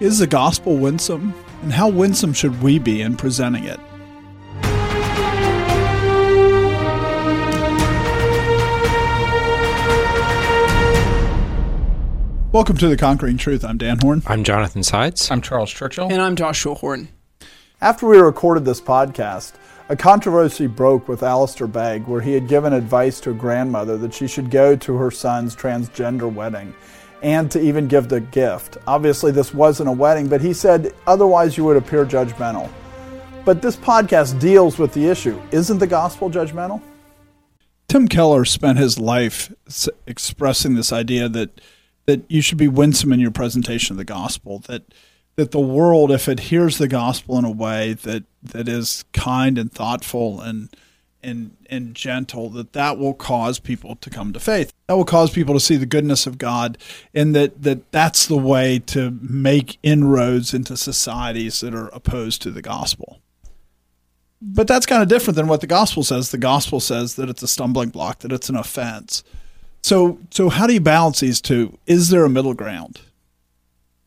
Is the gospel winsome? And how winsome should we be in presenting it? Welcome to The Conquering Truth. I'm Dan Horn. I'm Jonathan Sides. I'm Charles Churchill. And I'm Joshua Horn. After we recorded this podcast, a controversy broke with Alistair Begg where he had given advice to a grandmother that she should go to her son's transgender wedding and to even give the gift. Obviously, this wasn't a wedding, but he said otherwise you would appear judgmental. But this podcast deals with the issue. Isn't the gospel judgmental? Tim Keller spent his life expressing this idea that that you should be winsome in your presentation of the gospel. That that the world, if it hears the gospel in a way that that is kind and thoughtful and and and gentle, that that will cause people to come to faith. That will cause people to see the goodness of God, and that that that's the way to make inroads into societies that are opposed to the gospel. But that's kind of different than what the gospel says. The gospel says that it's a stumbling block, that it's an offense so, so how do you balance these two? Is there a middle ground?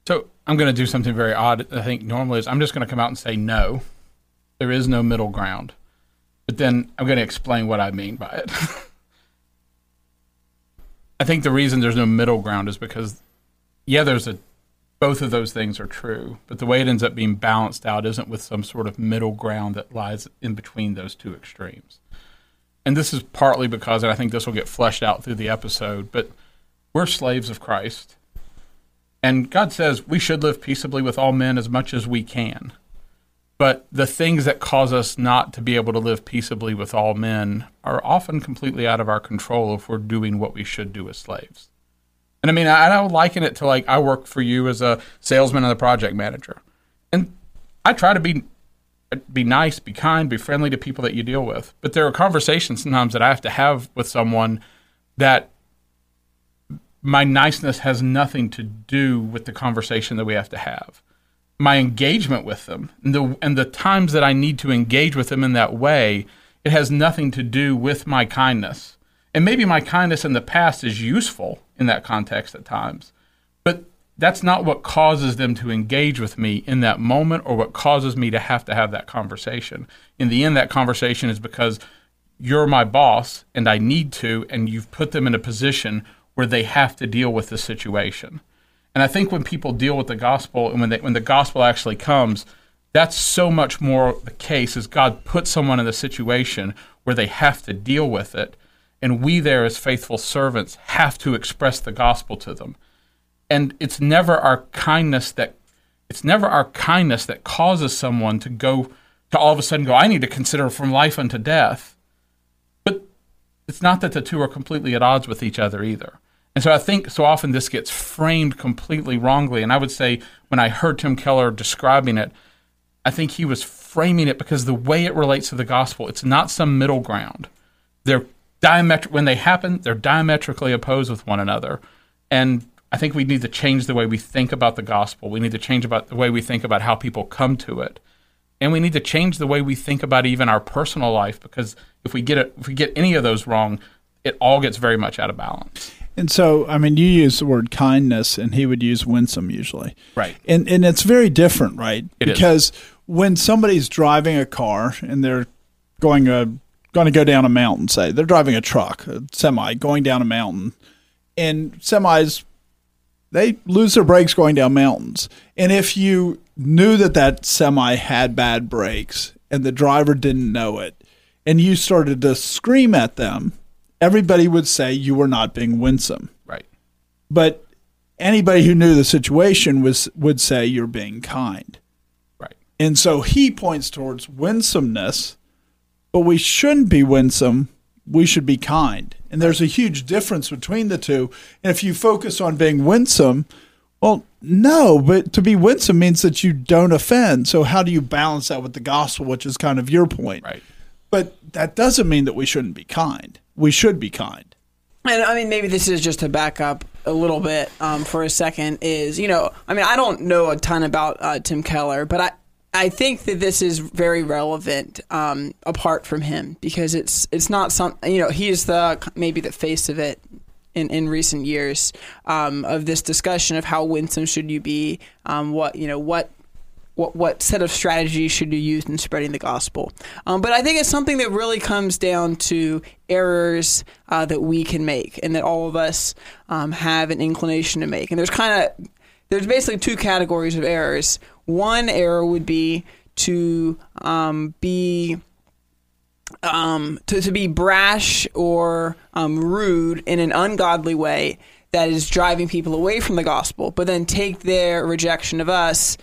So, I'm going to do something very odd. I think normally is I'm just going to come out and say no. There is no middle ground. But then I'm going to explain what I mean by it. I think the reason there's no middle ground is because yeah, there's a both of those things are true, but the way it ends up being balanced out isn't with some sort of middle ground that lies in between those two extremes and this is partly because, and I think this will get fleshed out through the episode, but we're slaves of Christ. And God says we should live peaceably with all men as much as we can. But the things that cause us not to be able to live peaceably with all men are often completely out of our control if we're doing what we should do as slaves. And I mean, I, I liken it to like I work for you as a salesman and a project manager. And I try to be be nice, be kind, be friendly to people that you deal with. But there are conversations sometimes that I have to have with someone that my niceness has nothing to do with the conversation that we have to have. My engagement with them and the and the times that I need to engage with them in that way, it has nothing to do with my kindness. And maybe my kindness in the past is useful in that context at times. But that's not what causes them to engage with me in that moment or what causes me to have to have that conversation. In the end, that conversation is because you're my boss and I need to, and you've put them in a position where they have to deal with the situation. And I think when people deal with the gospel and when, they, when the gospel actually comes, that's so much more the case is God put someone in the situation where they have to deal with it. And we there as faithful servants have to express the gospel to them. And it's never our kindness that it's never our kindness that causes someone to go to all of a sudden go i need to consider from life unto death. But it's not that the two are completely at odds with each other either and so i think so often this gets framed completely wrongly and i would say when i heard tim keller describing it i think he was framing it because the way it relates to the gospel it's not some middle ground they're diametric when they happen they're diametrically opposed with one another and I think we need to change the way we think about the gospel. We need to change about the way we think about how people come to it. And we need to change the way we think about even our personal life because if we get it, if we get any of those wrong, it all gets very much out of balance. And so, I mean, you use the word kindness, and he would use winsome usually, right? And and it's very different, right? It because is. when somebody's driving a car and they're going a going to go down a mountain, say they're driving a truck, a semi, going down a mountain, and semis they lose their brakes going down mountains. And if you knew that that semi had bad brakes and the driver didn't know it, and you started to scream at them, everybody would say you were not being winsome. Right. But anybody who knew the situation was would say you're being kind. Right. And so he points towards winsomeness, but we shouldn't be winsome, we should be kind. And there's a huge difference between the two. And if you focus on being winsome, well, no, but to be winsome means that you don't offend. So how do you balance that with the gospel, which is kind of your point? Right. But that doesn't mean that we shouldn't be kind. We should be kind. And I mean, maybe this is just to back up a little bit um, for a second. Is you know, I mean, I don't know a ton about uh, Tim Keller, but I I think that this is very relevant um, apart from him because it's it's not some you know he's the maybe the face of it in, in recent years um, of this discussion of how winsome should you be, um, what you know what what what set of strategies should you use in spreading the gospel. Um, but I think it's something that really comes down to errors uh, that we can make and that all of us um, have an inclination to make. And there's kind of there's basically two categories of errors. One error would be to um, be um, to, to be brash or um, rude in an ungodly way that is driving people away from the gospel, but then take their rejection of us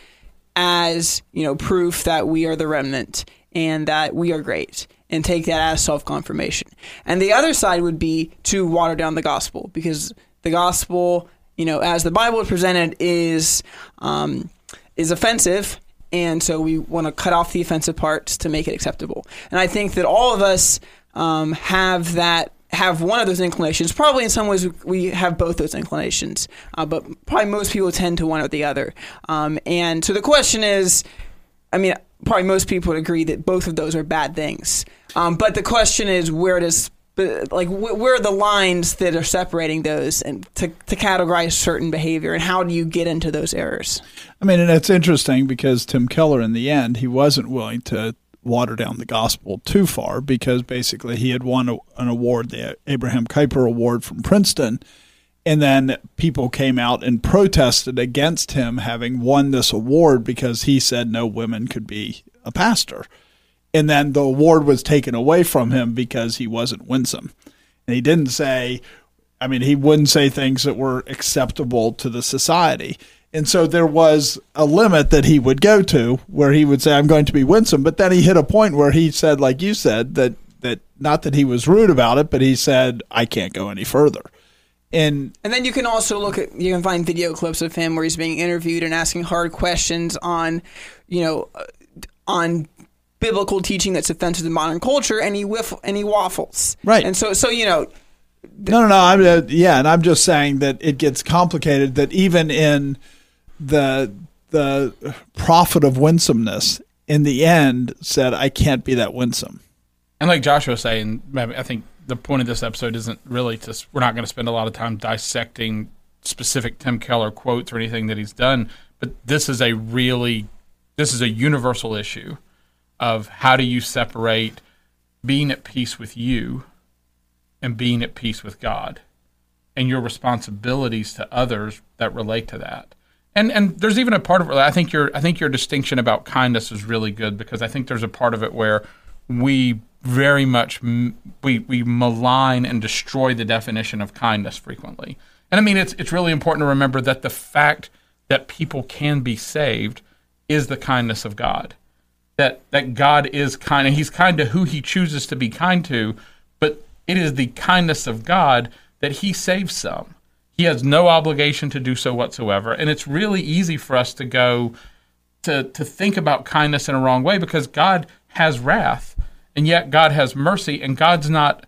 as you know proof that we are the remnant and that we are great and take that as self confirmation. And the other side would be to water down the gospel because the gospel, you know, as the Bible is presented, is um, is offensive, and so we want to cut off the offensive parts to make it acceptable. And I think that all of us um, have that have one of those inclinations. Probably in some ways we have both those inclinations, uh, but probably most people tend to one or the other. Um, and so the question is, I mean, probably most people would agree that both of those are bad things. Um, but the question is, where does like where are the lines that are separating those and to, to categorize certain behavior and how do you get into those errors i mean and it's interesting because tim keller in the end he wasn't willing to water down the gospel too far because basically he had won a, an award, the Abraham Kuyper Award from Princeton. And then people came out and protested against him having won this award because he said no women could be a pastor. And then the award was taken away from him because he wasn't winsome. And he didn't say, I mean, he wouldn't say things that were acceptable to the society. And so there was a limit that he would go to where he would say, I'm going to be winsome. But then he hit a point where he said, like you said, that, that not that he was rude about it, but he said, I can't go any further. And, and then you can also look at you can find video clips of him where he's being interviewed and asking hard questions on you know uh, on biblical teaching that's offensive to modern culture and he whiff and he waffles right and so so you know no no no I'm uh, yeah and I'm just saying that it gets complicated that even in the the prophet of winsomeness in the end said, "I can't be that winsome." And like Joshua was saying, I think the point of this episode isn't really to. We're not going to spend a lot of time dissecting specific Tim Keller quotes or anything that he's done, but this is a really this is a universal issue of how do you separate being at peace with you and being at peace with God and your responsibilities to others that relate to that and and there's even a part of it. I think your I think your distinction about kindness is really good because I think there's a part of it where we very much we we malign and destroy the definition of kindness frequently. And I mean it's it's really important to remember that the fact that people can be saved is the kindness of God. That that God is kind and he's kind to who he chooses to be kind to, but it is the kindness of God that he saves some. He has no obligation to do so whatsoever. And it's really easy for us to go to, to think about kindness in a wrong way because God has wrath and yet God has mercy and God's not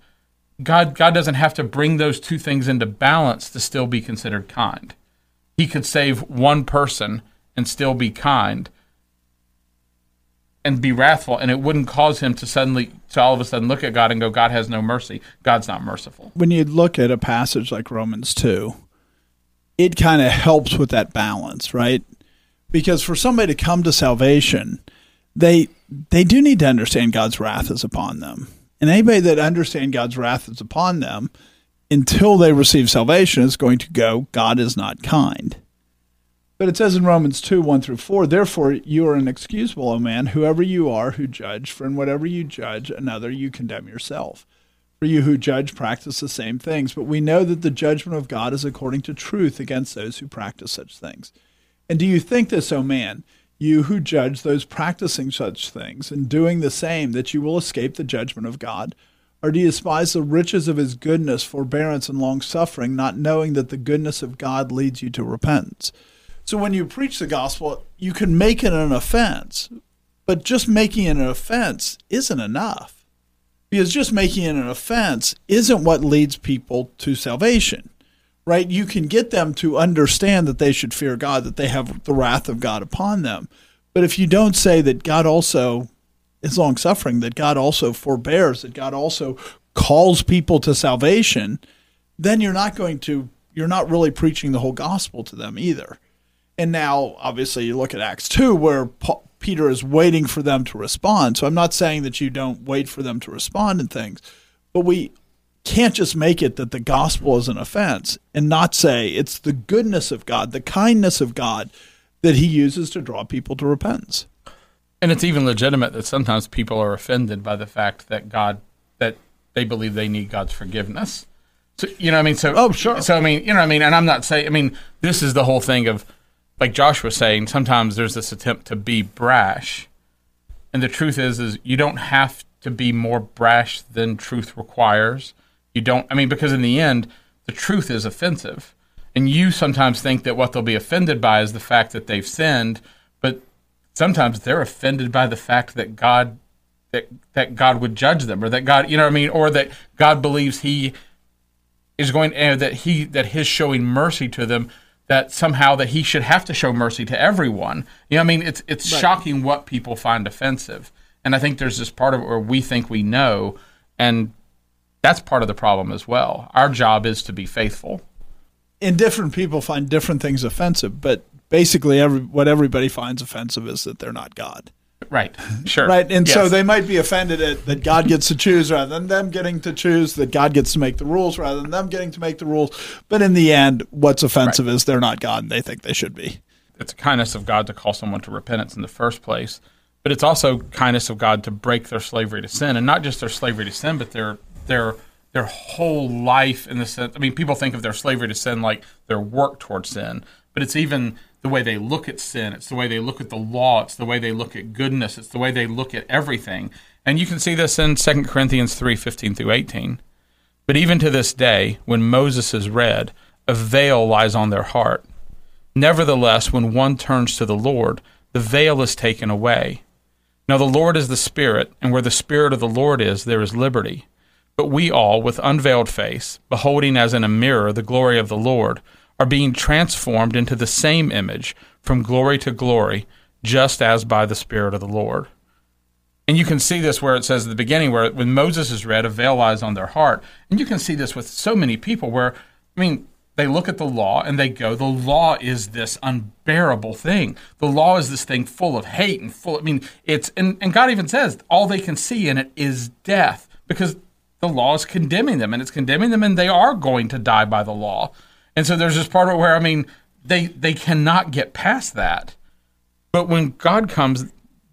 God God doesn't have to bring those two things into balance to still be considered kind. He could save one person and still be kind and be wrathful and it wouldn't cause him to suddenly to all of a sudden look at God and go God has no mercy. God's not merciful. When you look at a passage like Romans 2, it kind of helps with that balance, right? Because for somebody to come to salvation, they they do need to understand God's wrath is upon them. And anybody that understands God's wrath is upon them until they receive salvation is going to go, God is not kind. But it says in Romans 2 1 through 4, Therefore you are inexcusable, O man, whoever you are who judge, for in whatever you judge another, you condemn yourself. For you who judge practice the same things, but we know that the judgment of God is according to truth against those who practice such things. And do you think this, O man, you who judge those practicing such things, and doing the same, that you will escape the judgment of God? Or do you despise the riches of his goodness, forbearance, and long suffering, not knowing that the goodness of God leads you to repentance? So when you preach the gospel, you can make it an offense, but just making it an offense isn't enough. Because just making it an offense isn't what leads people to salvation, right? You can get them to understand that they should fear God, that they have the wrath of God upon them. But if you don't say that God also is long suffering, that God also forbears, that God also calls people to salvation, then you're not going to you're not really preaching the whole gospel to them either. And now, obviously, you look at Acts 2, where Paul, Peter is waiting for them to respond. So I'm not saying that you don't wait for them to respond and things, but we can't just make it that the gospel is an offense and not say it's the goodness of God, the kindness of God that he uses to draw people to repentance. And it's even legitimate that sometimes people are offended by the fact that God, that they believe they need God's forgiveness. So, you know what I mean? So, oh, sure. So, I mean, you know what I mean? And I'm not saying, I mean, this is the whole thing of, like Josh was saying, sometimes there's this attempt to be brash. And the truth is, is you don't have to be more brash than truth requires. You don't, I mean, because in the end, the truth is offensive. And you sometimes think that what they'll be offended by is the fact that they've sinned, but sometimes they're offended by the fact that God that that God would judge them or that God, you know what I mean, or that God believes he is going uh, that he that his showing mercy to them that somehow that he should have to show mercy to everyone. You know, I mean, it's it's right. shocking what people find offensive, and I think there's this part of it where we think we know, and that's part of the problem as well. Our job is to be faithful and different people find different things offensive, but basically, every, what everybody finds offensive is that they're not God. Right. Sure. right. And yes. so they might be offended at that God gets to choose rather than them getting to choose, that God gets to make the rules rather than them getting to make the rules. But in the end, what's offensive right. is they're not God and they think they should be. It's a kindness of God to call someone to repentance in the first place, but it's also kindness of God to break their slavery to sin, and not just their slavery to sin, but their their their whole life in the sense. I mean, people think of their slavery to sin like their work towards sin, but it's even the way they look at sin. It's the way they look at the law. It's the way they look at goodness. It's the way they look at everything. And you can see this in 2 Corinthians 3 15 through 18. But even to this day, when Moses is read, a veil lies on their heart. Nevertheless, when one turns to the Lord, the veil is taken away. Now the Lord is the Spirit, and where the Spirit of the Lord is, there is liberty. But we all, with unveiled face, beholding as in a mirror the glory of the Lord, are being transformed into the same image from glory to glory, just as by the Spirit of the Lord. And you can see this where it says at the beginning, where when Moses is read, a veil lies on their heart. And you can see this with so many people where, I mean, they look at the law and they go, the law is this unbearable thing. The law is this thing full of hate and full, I mean, it's, and, and God even says all they can see in it is death because the law is condemning them and it's condemning them and they are going to die by the law. And so there's this part of it where I mean they they cannot get past that. But when God comes,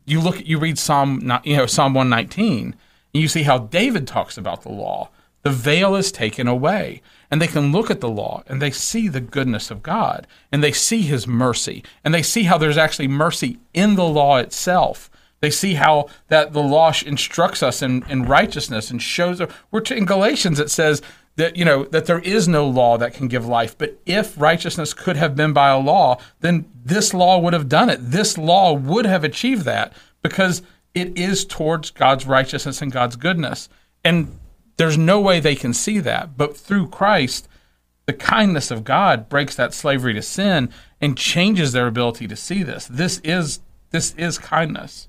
you look you read Psalm you know Psalm 119 and you see how David talks about the law. The veil is taken away and they can look at the law and they see the goodness of God and they see his mercy and they see how there's actually mercy in the law itself they see how that the law instructs us in, in righteousness and shows. We're in Galatians. It says that you know that there is no law that can give life. But if righteousness could have been by a law, then this law would have done it. This law would have achieved that because it is towards God's righteousness and God's goodness. And there's no way they can see that. But through Christ, the kindness of God breaks that slavery to sin and changes their ability to see this. This is this is kindness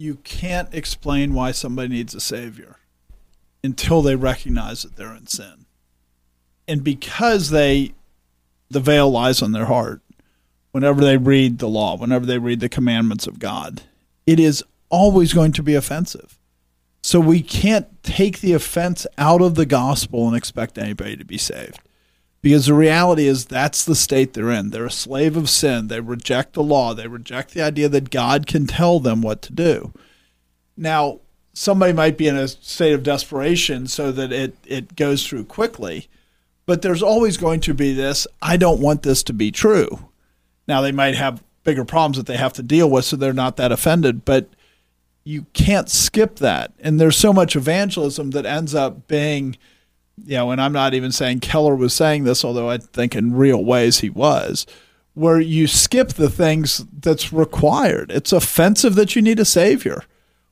you can't explain why somebody needs a savior until they recognize that they're in sin. And because they the veil lies on their heart whenever they read the law, whenever they read the commandments of God, it is always going to be offensive. So we can't take the offense out of the gospel and expect anybody to be saved. Because the reality is that's the state they're in. They're a slave of sin. They reject the law. They reject the idea that God can tell them what to do. Now, somebody might be in a state of desperation so that it, it goes through quickly, but there's always going to be this I don't want this to be true. Now, they might have bigger problems that they have to deal with, so they're not that offended, but you can't skip that. And there's so much evangelism that ends up being you know, and I'm not even saying Keller was saying this, although I think in real ways he was, where you skip the things that's required. It's offensive that you need a savior.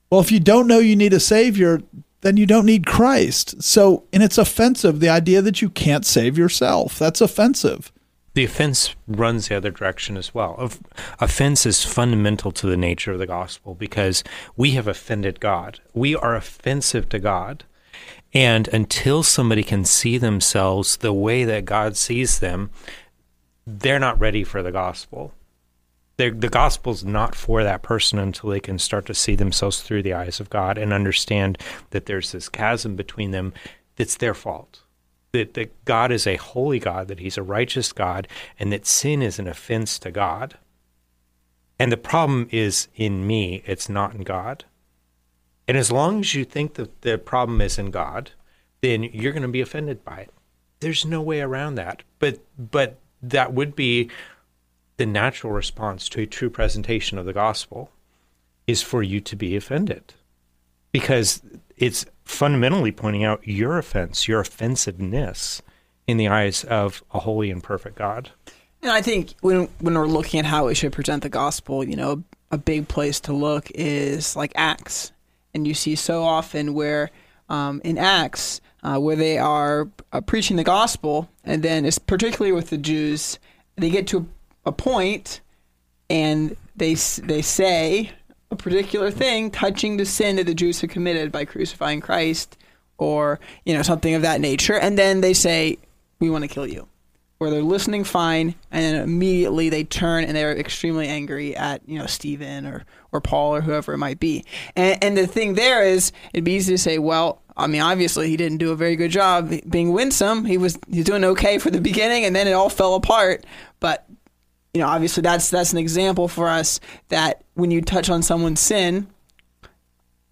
Well, if you don't know you need a savior, then you don't need Christ. So, and it's offensive the idea that you can't save yourself. That's offensive. The offense runs the other direction as well. Offense is fundamental to the nature of the gospel because we have offended God. We are offensive to God And until somebody can see themselves the way that God sees them, they're not ready for the gospel. The gospel's not for that person until they can start to see themselves through the eyes of God and understand that there's this chasm between them that's their fault. That, that God is a holy God, that He's a righteous God, and that sin is an offense to God. And the problem is in me, it's not in God. And as long as you think that the problem is in God, then you're going to be offended by it. There's no way around that. But but that would be the natural response to a true presentation of the gospel is for you to be offended. Because it's fundamentally pointing out your offense, your offensiveness in the eyes of a holy and perfect God. And I think when when we're looking at how we should present the gospel, you know, a big place to look is like Acts, and you see so often where um, in Acts uh, where they are uh, preaching the gospel, and then it's particularly with the Jews, they get to a point, and they they say a particular thing touching the sin that the Jews had committed by crucifying Christ, or you know something of that nature, and then they say, "We want to kill you." where they're listening fine, and then immediately they turn and they're extremely angry at you know Stephen or or Paul or whoever it might be. And, and the thing there is, it'd be easy to say, well, I mean, obviously he didn't do a very good job being winsome. He was he's doing okay for the beginning, and then it all fell apart. But you know, obviously that's that's an example for us that when you touch on someone's sin,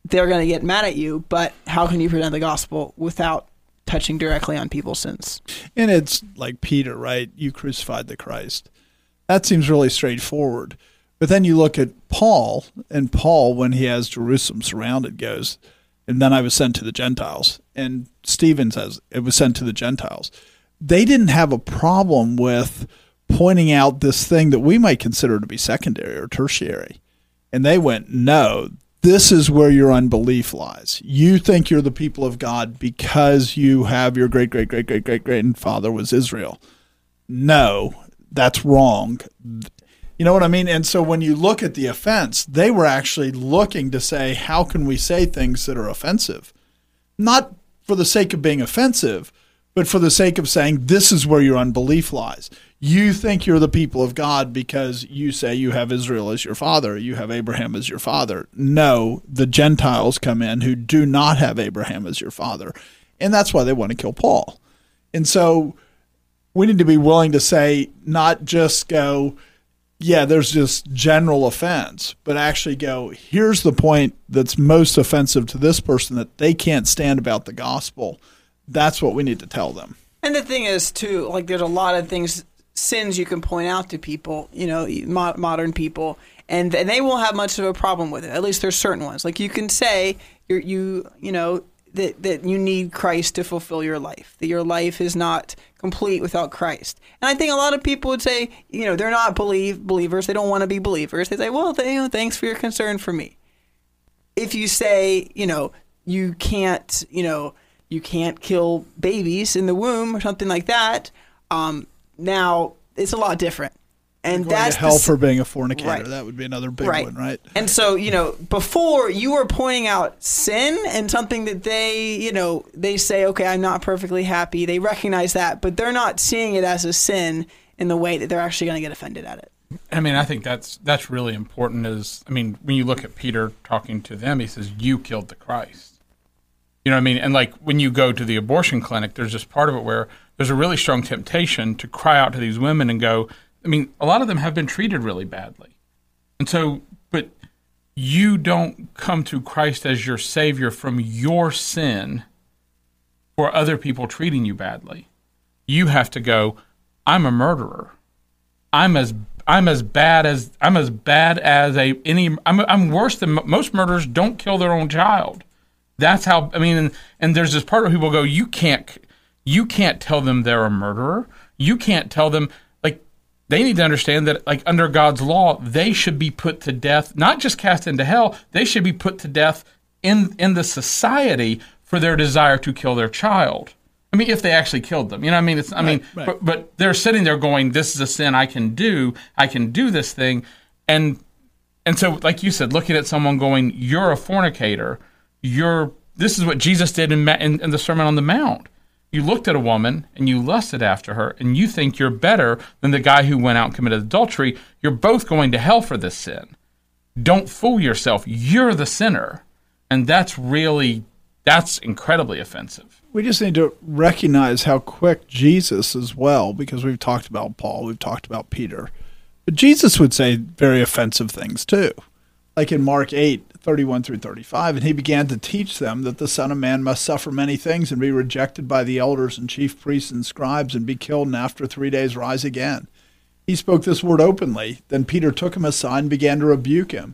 they're going to get mad at you. But how can you present the gospel without touching directly on people's sins. And it's like Peter, right? You crucified the Christ. That seems really straightforward. But then you look at Paul, and Paul, when he has Jerusalem surrounded, goes, and then I was sent to the Gentiles. And Stephen says it was sent to the Gentiles. They didn't have a problem with pointing out this thing that we might consider to be secondary or tertiary. And they went, no, this is where your unbelief lies. You think you're the people of God because you have your great, great, great, great, great grandfather was Israel. No, that's wrong. You know what I mean? And so when you look at the offense, they were actually looking to say, how can we say things that are offensive? Not for the sake of being offensive, but for the sake of saying, this is where your unbelief lies you think you're the people of God because you say you have Israel as your father, you have Abraham as your father. No, the Gentiles come in who do not have Abraham as your father. And that's why they want to kill Paul. And so we need to be willing to say, not just go, yeah, there's just general offense, but actually go, here's the point that's most offensive to this person that they can't stand about the gospel. That's what we need to tell them. And the thing is, too, like there's a lot of things sins you can point out to people, you know, modern people, and, and they won't have much of a problem with it. At least there's certain ones. Like you can say you you you know that that you need Christ to fulfill your life. That your life is not complete without Christ. And I think a lot of people would say, you know, they're not believe believers. They don't want to be believers. They say, well, they, you know, thanks for your concern for me. If you say, you know, you can't, you know, you can't kill babies in the womb or something like that. Um, now it's a lot different. And that's hell the, for being a fornicator. Right. That would be another big right. one, right? And so, you know, before you were pointing out sin and something that they, you know, they say, okay, I'm not perfectly happy. They recognize that, but they're not seeing it as a sin in the way that they're actually going to get offended at it. I mean, I think that's that's really important. Is I mean, when you look at Peter talking to them, he says, "You killed the Christ." You know what I mean? And like when you go to the abortion clinic, there's this part of it where there's a really strong temptation to cry out to these women and go, I mean, a lot of them have been treated really badly. And so, but you don't come to Christ as your Savior from your sin for other people treating you badly. You have to go, I'm a murderer. I'm as I'm as bad as I'm as bad as a any I'm I'm worse than most murderers don't kill their own child. That's how I mean and, and there's this part where people go you can't you can't tell them they're a murderer. You can't tell them like they need to understand that like under God's law, they should be put to death, not just cast into hell, they should be put to death in in the society for their desire to kill their child. I mean, if they actually killed them, you know, what I mean, it's, I mean, right. But, but they're sitting there going, "This is a sin I can do. I can do this thing," and and so, like you said, looking at someone going, "You're a fornicator. You're this is what Jesus did in, in, in the Sermon on the Mount. You looked at a woman and you lusted after her, and you think you're better than the guy who went out and committed adultery. You're both going to hell for this sin. Don't fool yourself. You're the sinner. And that's really, that's incredibly offensive. We just need to recognize how quick Jesus as well, because we've talked about Paul, we've talked about Peter. But Jesus would say very offensive things too. Like in Mark 8, 31 through 35, and he began to teach them that the Son of Man must suffer many things and be rejected by the elders and chief priests and scribes and be killed and after three days rise again. He spoke this word openly. Then Peter took him aside and began to rebuke him.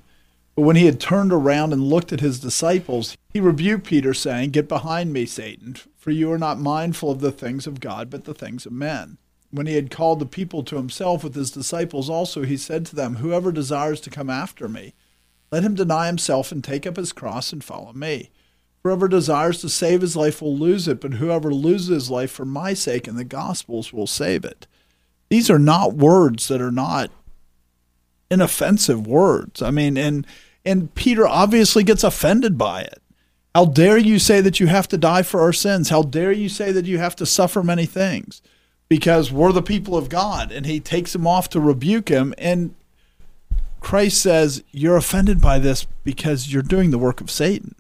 But when he had turned around and looked at his disciples, he rebuked Peter, saying, Get behind me, Satan, for you are not mindful of the things of God, but the things of men. When he had called the people to himself with his disciples also, he said to them, Whoever desires to come after me, let him deny himself and take up his cross and follow me. Whoever desires to save his life will lose it, but whoever loses his life for my sake and the gospel's will save it. These are not words that are not inoffensive words. I mean, and and Peter obviously gets offended by it. How dare you say that you have to die for our sins? How dare you say that you have to suffer many things? Because we're the people of God. And he takes him off to rebuke him. And Christ says, You're offended by this because you're doing the work of Satan.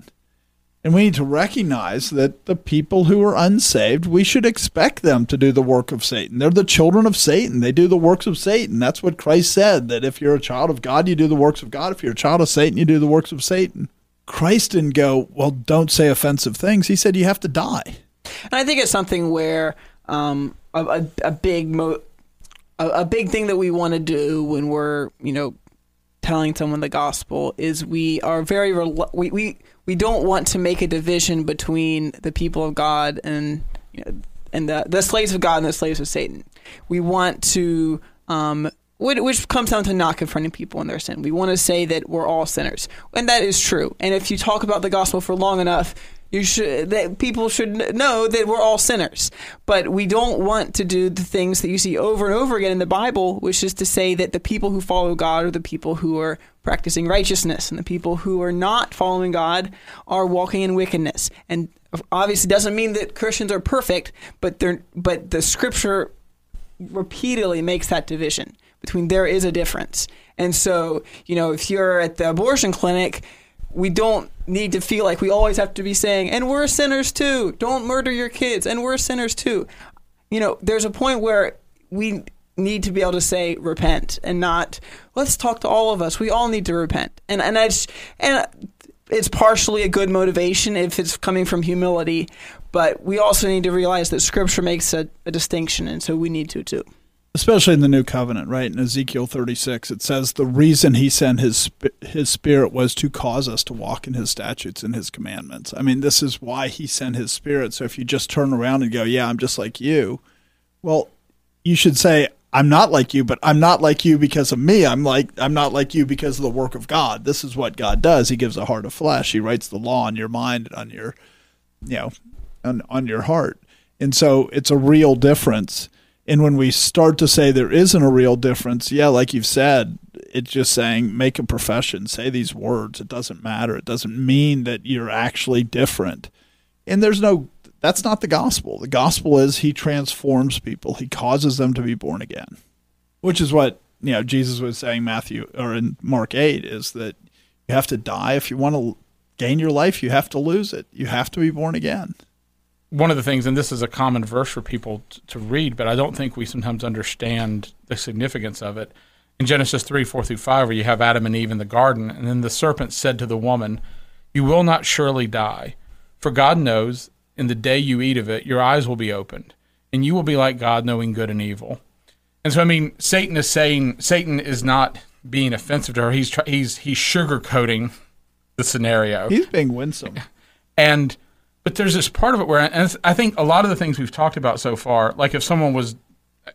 And we need to recognize that the people who are unsaved, we should expect them to do the work of Satan. They're the children of Satan. They do the works of Satan. That's what Christ said that if you're a child of God, you do the works of God. If you're a child of Satan, you do the works of Satan. Christ didn't go, well, don't say offensive things. He said you have to die. And I think it's something where um, a, a, a, big mo- a, a big thing that we want to do when we're you know telling someone the gospel is we are very we, we we don't want to make a division between the people of God and you know, and the the slaves of God and the slaves of Satan. We want to um, which comes down to not confronting people in their sin. We want to say that we're all sinners, and that is true. And if you talk about the gospel for long enough, you should that people should know that we're all sinners. But we don't want to do the things that you see over and over again in the Bible, which is to say that the people who follow God are the people who are practicing righteousness, and the people who are not following God are walking in wickedness. And obviously, doesn't mean that Christians are perfect, but they're but the Scripture repeatedly makes that division between there is a difference. And so, you know, if you're at the abortion clinic, we don't need to feel like we always have to be saying, and we're sinners too. Don't murder your kids, and we're sinners too. You know, there's a point where we need to be able to say repent and not let's talk to all of us. We all need to repent. And and I and it's partially a good motivation if it's coming from humility, but we also need to realize that scripture makes a, a distinction and so we need to too especially in the new covenant right? In ezekiel 36 it says the reason he sent his his spirit was to cause us to walk in his statutes and his commandments. I mean this is why he sent his spirit. So if you just turn around and go yeah i'm just like you well you should say i'm not like you but i'm not like you because of me. I'm like i'm not like you because of the work of god. This is what god does. He gives a heart of flesh. He writes the law on your mind and on your you know on, on your heart. And so it's a real difference and when we start to say there isn't a real difference, yeah, like you've said, it's just saying make a profession, say these words. It doesn't matter. It doesn't mean that you're actually different. And there's no, that's not the gospel. The gospel is he transforms people, he causes them to be born again, which is what, you know, Jesus was saying, Matthew, or in Mark 8, is that you have to die. If you want to gain your life, you have to lose it. You have to be born again one of the things, and this is a common verse for people t- to read, but I don't think we sometimes understand the significance of it. In Genesis 3 4 through 5, where you have Adam and Eve in the garden, and then the serpent said to the woman, You will not surely die, for God knows in the day you eat of it, your eyes will be opened, and you will be like God, knowing good and evil. And so, I mean, Satan is saying, Satan is not being offensive to her. He's, he's, he's sugarcoating the scenario. He's being winsome. And but there's this part of it where and I think a lot of the things we've talked about so far, like if someone was,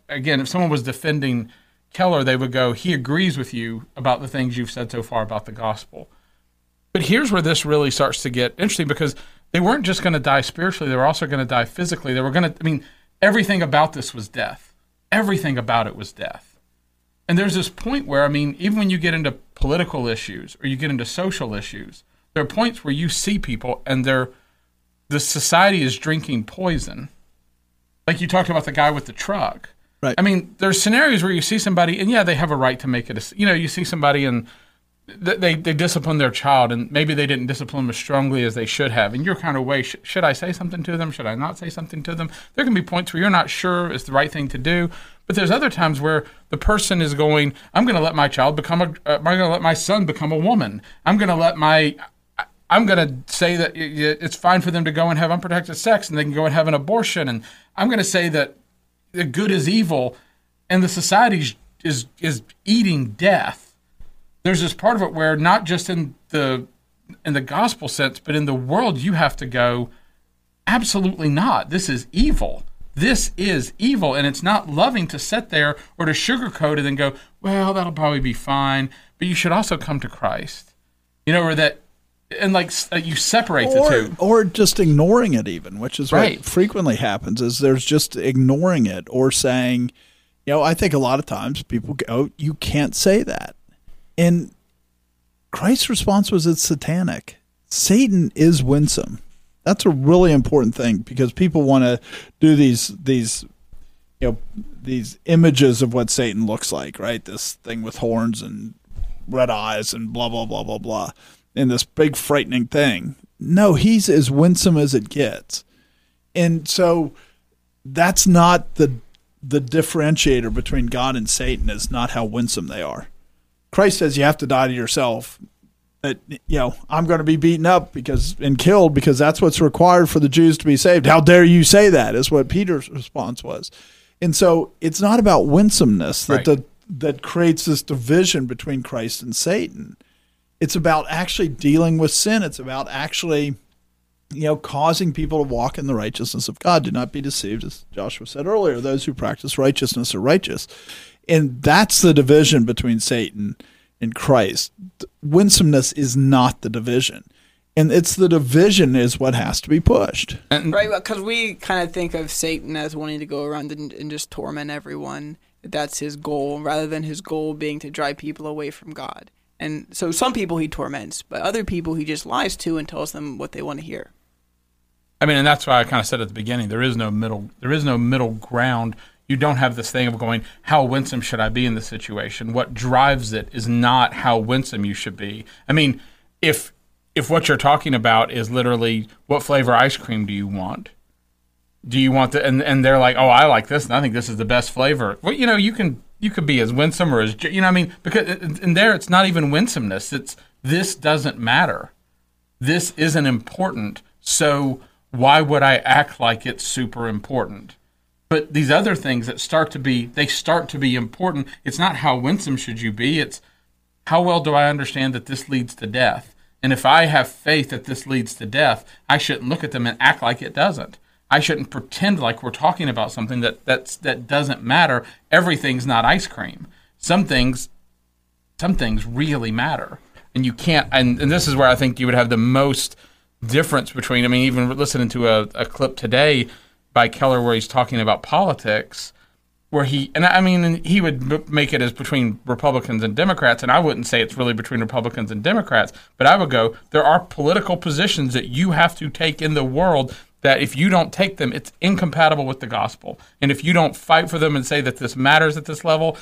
again, if someone was defending Keller, they would go, he agrees with you about the things you've said so far about the gospel. But here's where this really starts to get interesting because they weren't just going to die spiritually, they were also going to die physically. They were going to, I mean, everything about this was death. Everything about it was death. And there's this point where, I mean, even when you get into political issues or you get into social issues, there are points where you see people and they're the society is drinking poison. Like you talked about the guy with the truck. Right. I mean, there's scenarios where you see somebody, and yeah, they have a right to make it. A, you know, you see somebody and they they discipline their child, and maybe they didn't discipline them as strongly as they should have. And you're kind of way, sh- should I say something to them? Should I not say something to them? There can be points where you're not sure it's the right thing to do, but there's other times where the person is going, I'm going to let my child become a, uh, I'm going to let my son become a woman. I'm going to let my I'm going to say that it's fine for them to go and have unprotected sex and they can go and have an abortion. And I'm going to say that the good is evil and the society is, is eating death. There's this part of it where not just in the in the gospel sense, but in the world you have to go, absolutely not. This is evil. This is evil. And it's not loving to sit there or to sugarcoat it and go, well, that'll probably be fine. But you should also come to Christ. You know, or that and like uh, you separate or, the two. or just ignoring it even which is right. what frequently happens is there's just ignoring it or saying you know i think a lot of times people go you can't say that. And christ's response was it's satanic. Satan is winsome. That's a really important thing because people want to do these these you know these images of what satan looks like right? This thing with horns and red eyes and blah blah blah blah blah in this big frightening thing. No, he's as winsome as it gets. And so that's not the the differentiator between God and Satan is not how winsome they are. Christ says you have to die to yourself. That you know, I'm going to be beaten up because and killed because that's what's required for the Jews to be saved. How dare you say that? Is what Peter's response was. And so it's not about winsomeness that right. the that creates this division between Christ and Satan it's about actually dealing with sin. It's about actually, you know, causing people to walk in the righteousness of God. Do not be deceived, as Joshua said earlier. Those who practice righteousness are righteous. And that's the division between Satan and Christ. Winsomeness is not the division. And it's the division is what has to be pushed. And, right, because we kind of think of Satan as wanting to go around and, and just torment everyone. That's his goal, rather than his goal being to drive people away from God. And so some people he torments, but other people he just lies to and tells them what they want to hear. I mean, and that's why I kind of said at the beginning, there is no middle there is no middle ground. You don't have this thing of going, how winsome should I be in this situation? What drives it is not how winsome you should be. I mean, if if what you're talking about is literally what flavor ice cream do you want? Do you want the and and they're like, "Oh, I like this and I think this is the best flavor." Well, you know, you can you could be as winsome or as you know. I mean, because uh, in there it's not even winsomeness. It's this doesn't matter. This isn't important. So why would I act like it's super important? But these other things that start to be they start to be important. It's not how winsome should you be. It's how well do I understand that this leads to death? And if I have faith that this leads to death, I shouldn't look at them and act like it doesn't. I shouldn't pretend like we're talking about something that that's that doesn't matter. Everything's not ice cream. Some things some things really matter. And you can't and, and this is where I think you would have the most difference between I mean even listening to a, a clip today by Keller where he's talking about politics where he and I mean he would make it as between Republicans and Democrats and I wouldn't say it's really between Republicans and Democrats but I would go there are political positions that you have to take in the world that if you don't take them, it's incompatible with the gospel. And if you don't fight for them and say that this matters at this level,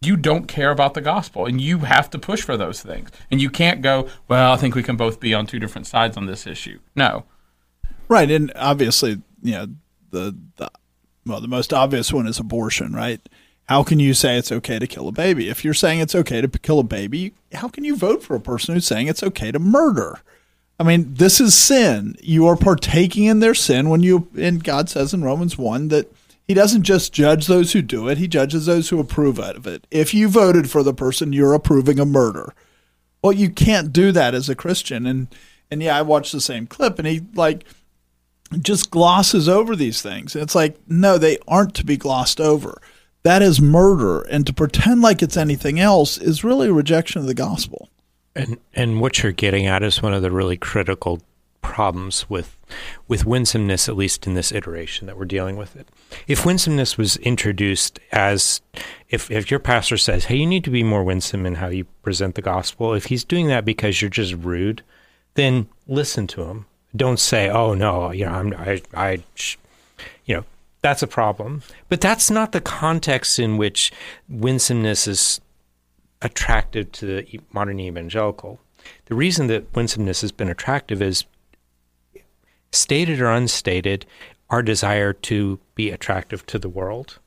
you don't care about the gospel and you have to push for those things. And you can't go, well, I think we can both be on two different sides on this issue. No. Right. And obviously, you know, the, the well, the most obvious one is abortion, right? How can you say it's okay to kill a baby? If you're saying it's okay to kill a baby, how can you vote for a person who's saying it's okay to murder? I mean, this is sin. You are partaking in their sin when you, and God says in Romans 1 that He doesn't just judge those who do it, He judges those who approve of it. If you voted for the person, you're approving a murder. Well, you can't do that as a Christian. And, and yeah, I watched the same clip and he like just glosses over these things. And it's like, no, they aren't to be glossed over. That is murder. And to pretend like it's anything else is really a rejection of the gospel. And and what you're getting at is one of the really critical problems with with winsomeness, at least in this iteration that we're dealing with it. If winsomeness was introduced as if if your pastor says, "Hey, you need to be more winsome in how you present the gospel," if he's doing that because you're just rude, then listen to him Don't say, "Oh no, you know, I'm I I you know, that's a problem." But that's not the context in which winsomeness is attractive to the modern evangelical. The reason that winsomeness has been attractive is stated or unstated, our desire to be attractive to the world,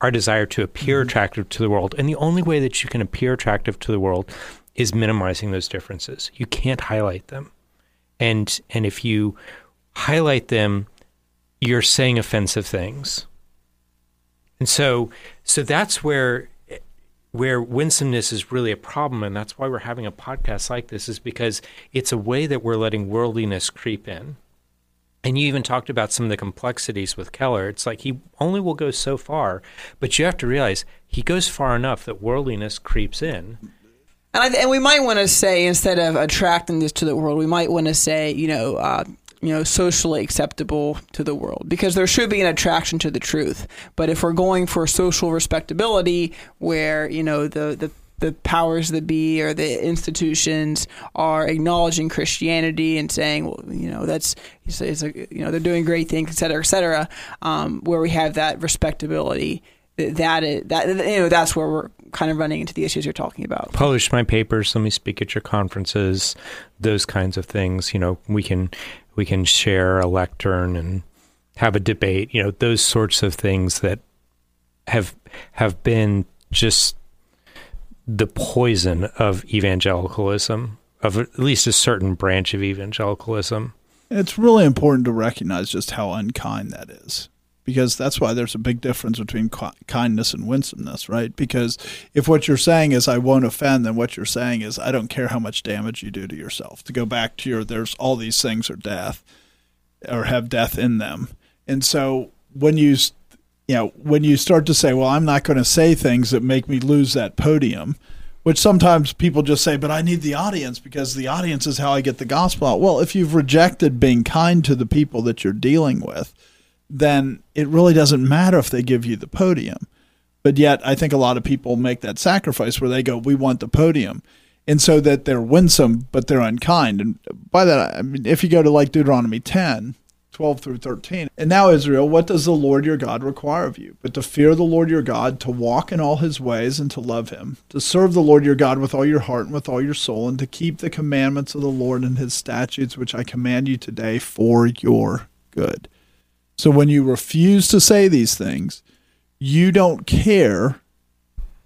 our desire to appear Mm-hmm. attractive to the world. And the only way that you can appear attractive to the world is minimizing those differences. You can't highlight them. And and if you highlight them, you're saying offensive things. And so so that's where where winsomeness is really a problem and that's why we're having a podcast like this is because it's a way that we're letting worldliness creep in and you even talked about some of the complexities with Keller. It's like he only will go so far, but you have to realize he goes far enough that worldliness creeps in. And, I, and we might want to say instead of attracting this to the world, we might want to say, you know, uh, you know, socially acceptable to the world, because there should be an attraction to the truth. But if we're going for social respectability, where you know the the the powers that be or the institutions are acknowledging Christianity and saying, well, you know, that's it's, it's a, you know they're doing great things, et cetera, et cetera. Um, where we have that respectability, that is, that you know that's where we're kind of running into the issues you're talking about. Publish my papers, let me speak at your conferences, those kinds of things. You know, we can we can share a lectern and have a debate. You know, those sorts of things that have have been just the poison of evangelicalism, of at least a certain branch of evangelicalism. It's really important to recognize just how unkind that is. Because that's why there's a big difference between ki- kindness and winsomeness, right? Because if what you're saying is I won't offend, then what you're saying is I don't care how much damage you do to yourself. To go back to your there's all these things are death or have death in them. And so when you you know, when you start to say, well, I'm not going to say things that make me lose that podium, which sometimes people just say, but I need the audience because the audience is how I get the gospel out. Well, if you've rejected being kind to the people that you're dealing with, then it really doesn't matter if they give you the podium. But yet, I think a lot of people make that sacrifice where they go, we want the podium. And so that they're winsome, but they're unkind. And by that, I mean, if you go to like Deuteronomy 10, 12 through 13. And now, Israel, what does the Lord your God require of you? But to fear the Lord your God, to walk in all his ways, and to love him, to serve the Lord your God with all your heart and with all your soul, and to keep the commandments of the Lord and his statutes, which I command you today for your good. So when you refuse to say these things, you don't care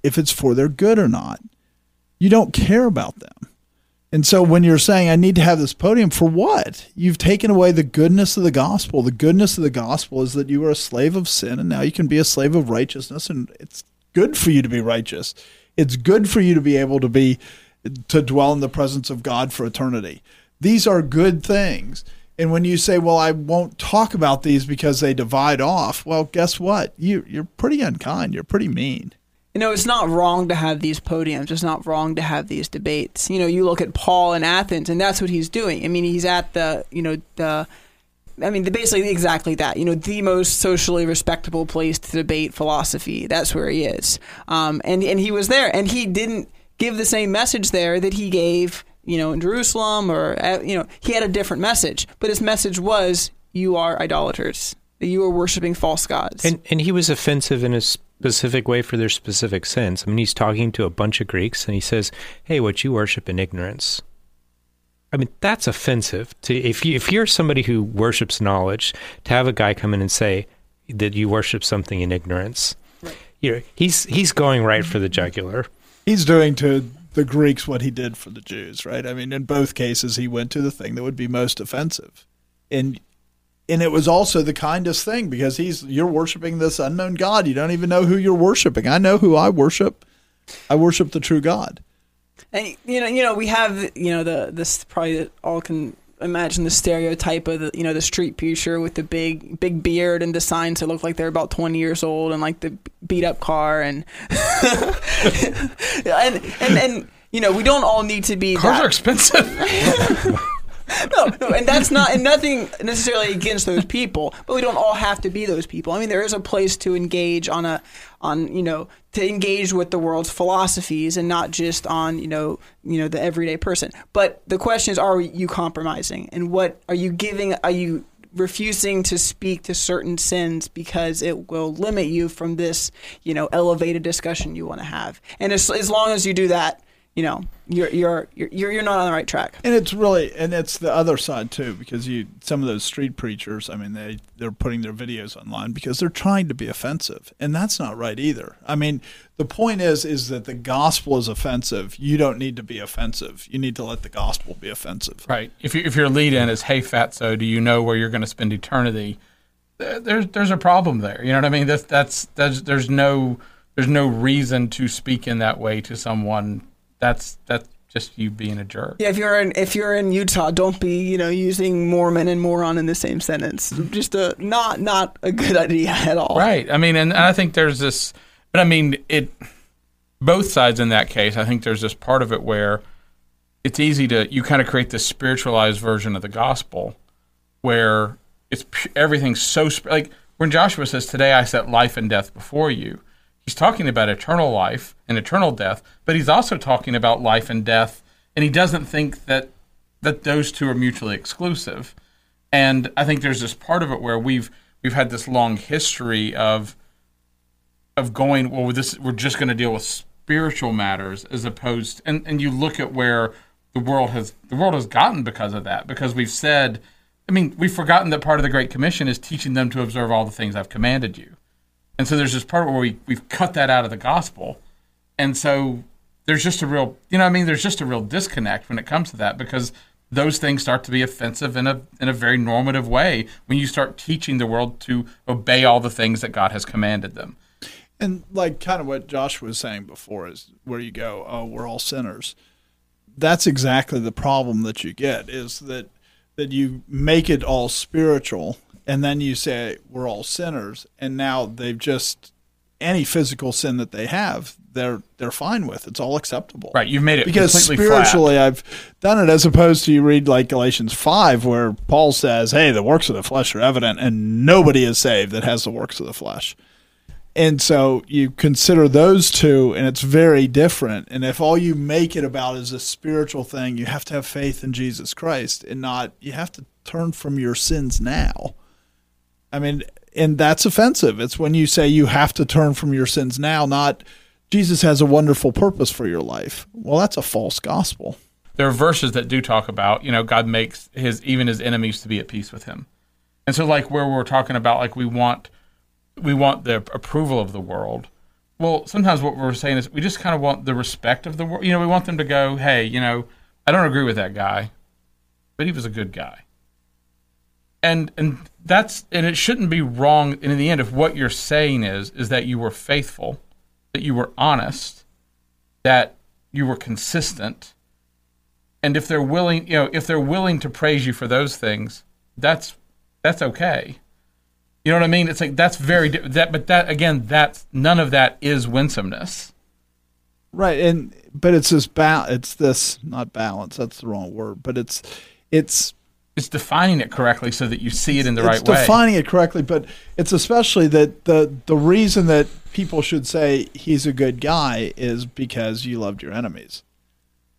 if it's for their good or not. You don't care about them. And so when you're saying, I need to have this podium, for what? You've taken away the goodness of the gospel. The goodness of the gospel is that you were a slave of sin and now you can be a slave of righteousness. And it's good for you to be righteous. It's good for you to be able to be, to dwell in the presence of God for eternity. These are good things. And when you say, well, I won't talk about these because they divide off, well, guess what? You, you're pretty unkind. You're pretty mean. You know, it's not wrong to have these podiums. It's not wrong to have these debates. You know, you look at Paul in Athens, and that's what he's doing. I mean, he's at the, you know, the, I mean, basically exactly that. You know, the most socially respectable place to debate philosophy. That's where he is. Um, and and he was there, and he didn't give the same message there that he gave, you know, in Jerusalem, or uh, you know, he had a different message. But his message was, "You are idolaters. That you are worshiping false gods." And and he was offensive in a specific way for their specific sins. I mean, he's talking to a bunch of Greeks and he says, "Hey, what you worship in ignorance." I mean, that's offensive to if you if you're somebody who worships knowledge, to have a guy come in and say that you worship something in ignorance. You know, he's he's going right for the jugular. He's doing to the Greeks what he did for the Jews, right? I mean, in both cases, he went to the thing that would be most offensive, and and it was also the kindest thing because he's you're worshiping this unknown God. You don't even know who you're worshiping. I know who I worship. I worship the true God. And you know, you know, we have you know the this probably all can imagine the stereotype of the you know the street preacher with the big big beard and the signs that look like they're about twenty years old and like the beat up car and and and and you know we don't all need to be Cars that. are expensive. no, no, and that's not and nothing necessarily against those people, but we don't all have to be those people. I mean, there is a place to engage on a on you know to engage with the world's philosophies and not just on you know you know the everyday person. But the question is, are you compromising? And what are you giving? Are you refusing to speak to certain sins because it will limit you from this, you know, elevated discussion you want to have. And as, as long as you do that, you know, you're, you're you're you're not on the right track. And it's really and it's the other side too because you some of those street preachers, I mean they they're putting their videos online because they're trying to be offensive. And that's not right either. I mean, the point is is that the gospel is offensive. You don't need to be offensive. You need to let the gospel be offensive. Right. If you, if your lead in is hey fatso, do you know where you're going to spend eternity? There's there's a problem there. You know what I mean? That's that's, that's there's no there's no reason to speak in that way to someone that's that's just you being a jerk. Yeah, if you're in if you're in Utah, don't be you know using Mormon and moron in the same sentence. Just a not not a good idea at all. Right. I mean, and I think there's this, but I mean it. Both sides in that case, I think there's this part of it where it's easy to you kind of create this spiritualized version of the gospel, where it's everything's so like when Joshua says, "Today I set life and death before you." he's talking about eternal life and eternal death, but he's also talking about life and death, and he doesn't think that that those two are mutually exclusive. And I think there's this part of it where we've we've had this long history of of going well this we're just going to deal with spiritual matters as opposed and and you look at where the world has the world has gotten because of that because we've said I mean we've forgotten that part of the great commission is teaching them to observe all the things I've commanded you and so there's this part where we, we've cut that out of the gospel. And so there's just a real, you know, I mean, there's just a real disconnect when it comes to that because those things start to be offensive in a in a very normative way when you start teaching the world to obey all the things that God has commanded them. And like kind of what Josh was saying before is where you go, oh, we're all sinners. That's exactly the problem that you get is that that you make it all spiritual and then you say we're all sinners, and now they've just any physical sin that they have, they're they're fine with. It's all acceptable. Right. You've made it because spiritually, flat. I've done it as opposed to you read like Galatians five, where Paul says, "Hey, the works of the flesh are evident, and nobody is saved that has the works of the flesh." And so you consider those two, and it's very different. And if all you make it about is a spiritual thing, you have to have faith in Jesus Christ, and not you have to turn from your sins now. I mean, and that's offensive. It's when you say you have to turn from your sins now, not Jesus has a wonderful purpose for your life. Well, that's a false gospel. There are verses that do talk about, you know, God makes his even his enemies to be at peace with him. And so like where we're talking about like we want we want the approval of the world. Well, sometimes what we're saying is we just kind of want the respect of the world. You know, we want them to go, "Hey, you know, I don't agree with that guy, but he was a good guy." and and that's and it shouldn't be wrong and in the end if what you're saying is is that you were faithful that you were honest that you were consistent and if they're willing you know if they're willing to praise you for those things that's that's okay. You know what i mean? It's like that's very that but that again that's none of that is winsomeness. Right and but it's this ba- it's this not balance that's the wrong word but it's it's it's defining it correctly so that you see it in the it's right way. defining it correctly, but it's especially that the the reason that people should say he's a good guy is because you loved your enemies.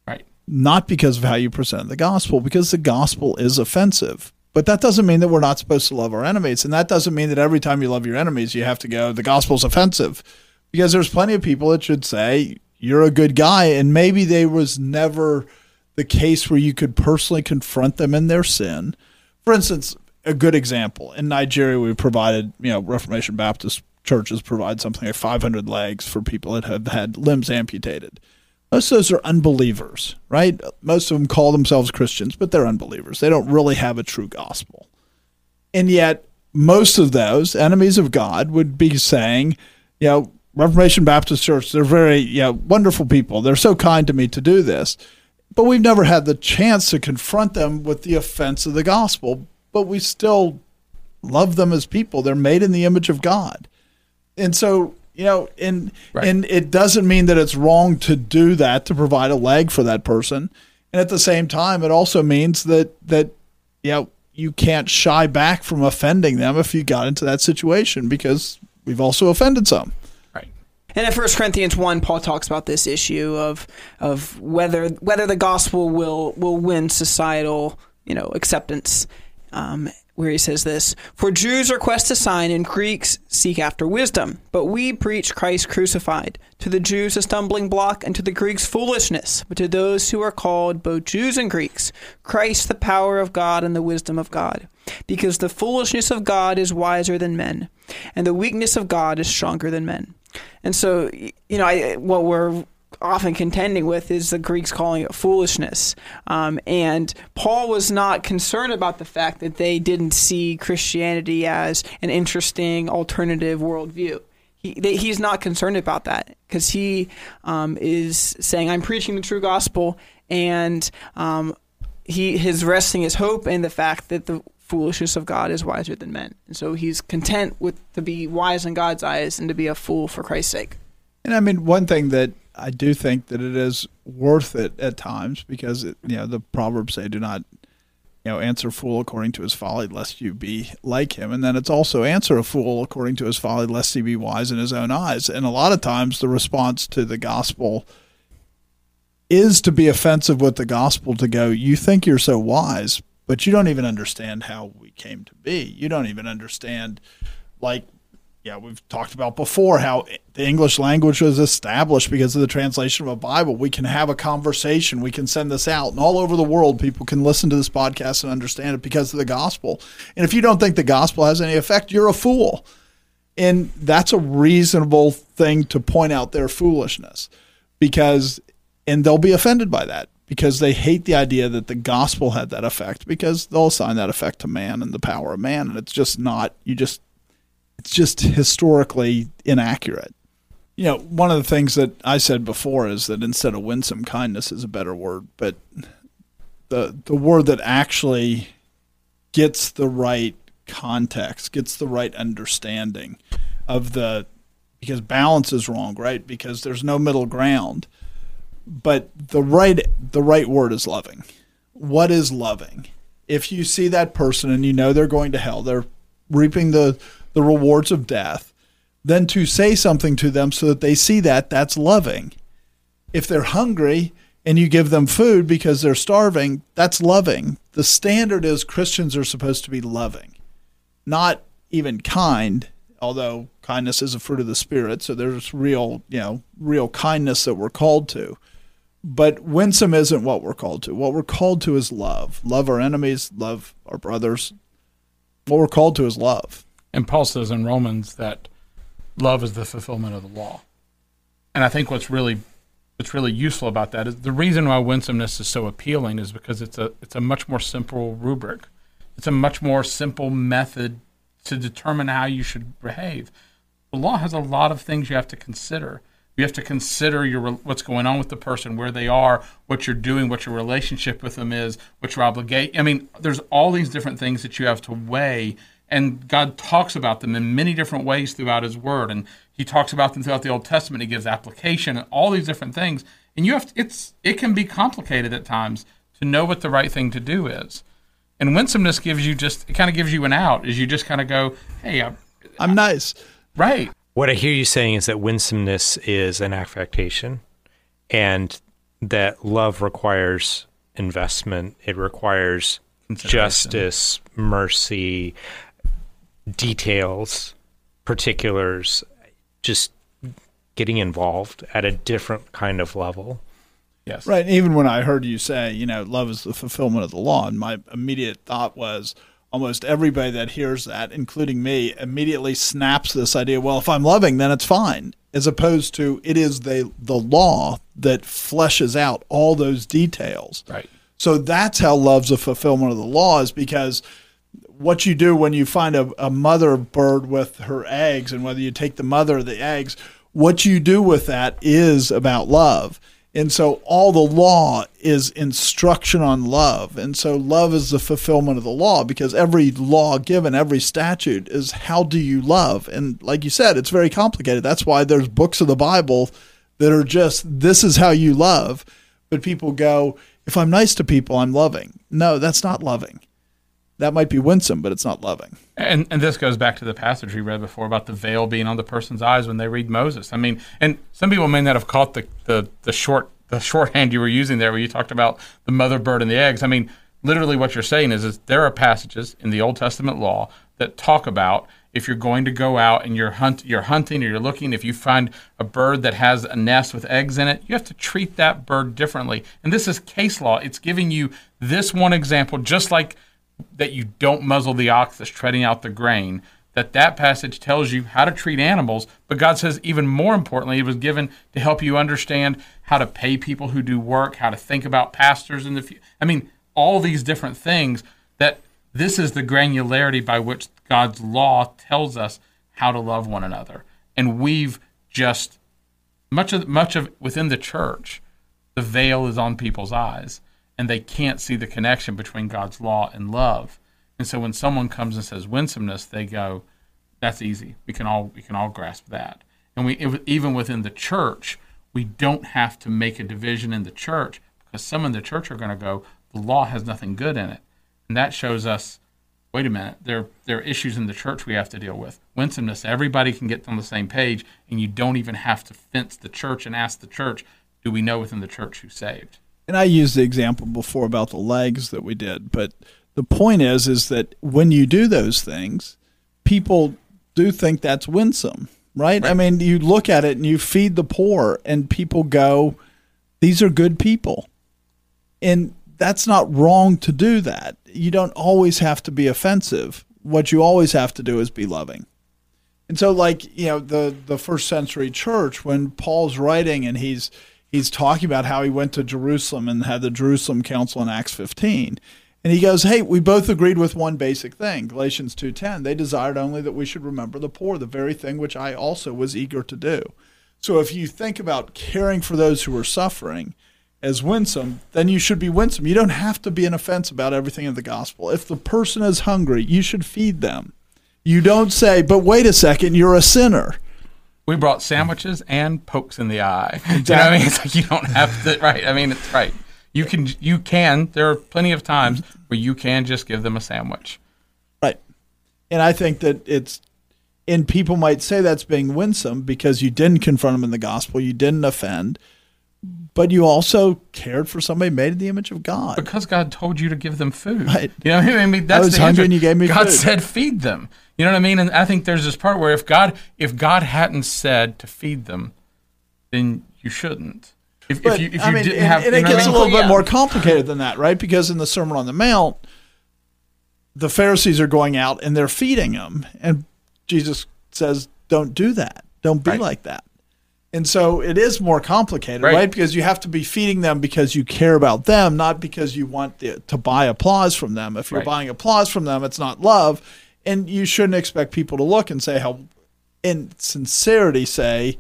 Right. Not because of how you present the gospel, because the gospel is offensive. But that doesn't mean that we're not supposed to love our enemies. And that doesn't mean that every time you love your enemies, you have to go, the gospel's offensive. Because there's plenty of people that should say, you're a good guy. And maybe they was never the case where you could personally confront them in their sin. For instance, a good example in Nigeria, we provided, you know, Reformation Baptist churches provide something like 500 legs for people that have had limbs amputated. Most of those are unbelievers, right? Most of them call themselves Christians, but they're unbelievers. They don't really have a true gospel. And yet, most of those enemies of God would be saying, you know, Reformation Baptist Church, they're very, you know, wonderful people. They're so kind to me to do this but we've never had the chance to confront them with the offense of the gospel. But we still love them as people. They're made in the image of God. And so, you know, and right. and it doesn't mean that it's wrong to do that to provide a leg for that person. And at the same time, it also means that that you know, you can't shy back from offending them if you got into that situation because we've also offended some. And in 1 Corinthians 1, Paul talks about this issue of of whether whether the gospel will will win societal, you know, acceptance. Um, where he says this For Jews request a sign, and Greeks seek after wisdom. But we preach Christ crucified. To the Jews, a stumbling block, and to the Greeks, foolishness. But to those who are called, both Jews and Greeks, Christ, the power of God and the wisdom of God. Because the foolishness of God is wiser than men, and the weakness of God is stronger than men. And so, you know, I, what we're often contending with is the Greeks calling it foolishness. Um, and Paul was not concerned about the fact that they didn't see Christianity as an interesting alternative worldview. He, they, he's not concerned about that because he um, is saying, I'm preaching the true gospel, and um, he is resting his hope in the fact that the foolishness of God is wiser than men. And so he's content with to be wise in God's eyes and to be a fool for Christ's sake. And I mean, one thing that I do think that it is worth it at times because it, you know the proverbs say, "Do not." You know, answer fool according to his folly, lest you be like him. And then it's also answer a fool according to his folly, lest he be wise in his own eyes. And a lot of times, the response to the gospel is to be offensive with the gospel to go, You think you're so wise, but you don't even understand how we came to be. You don't even understand, like, yeah, we've talked about before how the English language was established because of the translation of a Bible. We can have a conversation. We can send this out, and all over the world, people can listen to this podcast and understand it because of the gospel. And if you don't think the gospel has any effect, you're a fool. And that's a reasonable thing to point out their foolishness because, and they'll be offended by that because they hate the idea that the gospel had that effect because they'll assign that effect to man and the power of man. And it's just not, you just, it's just historically inaccurate. You know, one of the things that I said before is that instead of winsome, kindness is a better word, but the the word that actually gets the right context, gets the right understanding of the because balance is wrong, right? Because there's no middle ground. But the right the right word is loving. What is loving? If you see that person and you know they're going to hell, they're reaping the the rewards of death, then to say something to them so that they see that, that's loving. If they're hungry and you give them food because they're starving, that's loving. The standard is Christians are supposed to be loving, not even kind, although kindness is a fruit of the spirit, so there's real, you know, real kindness that we're called to. But winsome isn't what we're called to. What we're called to is love. Love our enemies, love our brothers. What we're called to is love. And Paul says in Romans that love is the fulfillment of the law. And I think what's really what's really useful about that is the reason why winsomeness is so appealing is because it's a it's a much more simple rubric. It's a much more simple method to determine how you should behave. The law has a lot of things you have to consider. You have to consider your what's going on with the person, where they are, what you're doing, what your relationship with them is, what your obligation. I mean, there's all these different things that you have to weigh and God talks about them in many different ways throughout His Word, and He talks about them throughout the Old Testament. He gives application and all these different things, and you have to, it's it can be complicated at times to know what the right thing to do is. And winsomeness gives you just it kind of gives you an out, is you just kind of go, hey, I, I'm nice, right? What I hear you saying is that winsomeness is an affectation, and that love requires investment. It requires justice, mercy, details, particulars, just getting involved at a different kind of level. Yes. Right. Even when I heard you say, you know, love is the fulfillment of the law, and my immediate thought was almost everybody that hears that, including me, immediately snaps this idea, well, if I'm loving, then it's fine. As opposed to it is the the law that fleshes out all those details. Right. So that's how love's a fulfillment of the law is because what you do when you find a, a mother bird with her eggs and whether you take the mother or the eggs, what you do with that is about love. And so all the law is instruction on love. And so love is the fulfillment of the law because every law given, every statute is how do you love? And like you said, it's very complicated. That's why there's books of the Bible that are just this is how you love. But people go, if I'm nice to people, I'm loving. No, that's not loving that might be winsome, but it's not loving. And and this goes back to the passage we read before about the veil being on the person's eyes when they read Moses. I mean, and some people may not have caught the the, the short the shorthand you were using there where you talked about the mother bird and the eggs. I mean, literally what you're saying is, is there are passages in the Old Testament law that talk about if you're going to go out and you're hunt you're hunting or you're looking if you find a bird that has a nest with eggs in it you have to treat that bird differently and this is case law it's giving you this one example just like that you don't muzzle the ox that's treading out the grain that that passage tells you how to treat animals but god says even more importantly it was given to help you understand how to pay people who do work how to think about pastors in the future i mean all these different things that this is the granularity by which God's law tells us how to love one another. And we've just much of much of within the church, the veil is on people's eyes and they can't see the connection between God's law and love. And so when someone comes and says winsomeness, they go, "That's easy. We can all we can all grasp that." And we even within the church, we don't have to make a division in the church because some in the church are going to go, "The law has nothing good in it." And that shows us, wait a minute, there, there are issues in the church we have to deal with. Winsomeness, everybody can get on the same page, and you don't even have to fence the church and ask the church, do we know within the church who's saved? And I used the example before about the legs that we did, but the point is is that when you do those things, people do think that's winsome, right? right? I mean, you look at it and you feed the poor and people go, these are good people. And that's not wrong to do that. You don't always have to be offensive. What you always have to do is be loving. And so like, you know, the the first century church when Paul's writing and he's he's talking about how he went to Jerusalem and had the Jerusalem council in Acts 15. And he goes, "Hey, we both agreed with one basic thing. Galatians 2:10. They desired only that we should remember the poor, the very thing which I also was eager to do." So if you think about caring for those who are suffering, as winsome, then you should be winsome. You don't have to be an offense about everything in the gospel. If the person is hungry, you should feed them. You don't say, but wait a second, you're a sinner. We brought sandwiches and pokes in the eye. Exactly. You know what I mean? It's like you don't have to, right? I mean, it's right. You can, you can, there are plenty of times where you can just give them a sandwich. Right. And I think that it's, and people might say that's being winsome because you didn't confront them in the gospel, you didn't offend but you also cared for somebody made in the image of God. Because God told you to give them food. Right. You know what I mean? That's I was the hungry and you gave me God food. said feed them. You know what I mean? And I think there's this part where if God if God hadn't said to feed them, then you shouldn't. If, But, if you if I you mean, didn't and, have and it what I gets a mean? little bit Yeah. more complicated than that, right? Because in the Sermon on the Mount, the Pharisees are going out and they're feeding them, and Jesus says, "Don't do that. Don't be Right. like that." And so it is more complicated, right. Right. Because you have to be feeding them because you care about them, not because you want the, to buy applause from them. If you're Right. buying applause from them, it's not love, and you shouldn't expect people to look and say how, in sincerity, say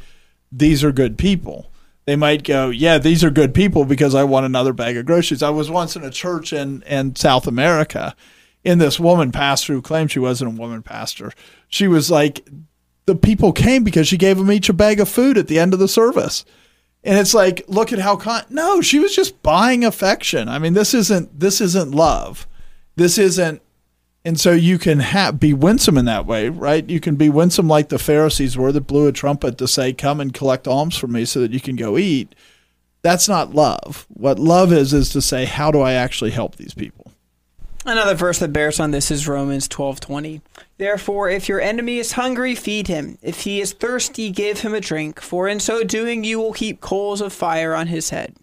these are good people. They might go, yeah, these are good people because I want another bag of groceries. I was once in a church in, in South America, and this woman pastor who claimed she wasn't a woman pastor. She was like, the people came because she gave them each a bag of food at the end of the service. And it's like, look at how con no, she was just buying affection. I mean, this isn't this isn't love. This isn't and so you can ha- be winsome in that way, right? You can be winsome like the Pharisees were that blew a trumpet to say, "Come and collect alms from me, so that you can go eat." That's not love. What love is is to say, "How do I actually help these people?" Another verse that bears on this is Romans 12:20. Therefore, if your enemy is hungry, feed him. If he is thirsty, give him a drink, for in so doing you will heap coals of fire on his head.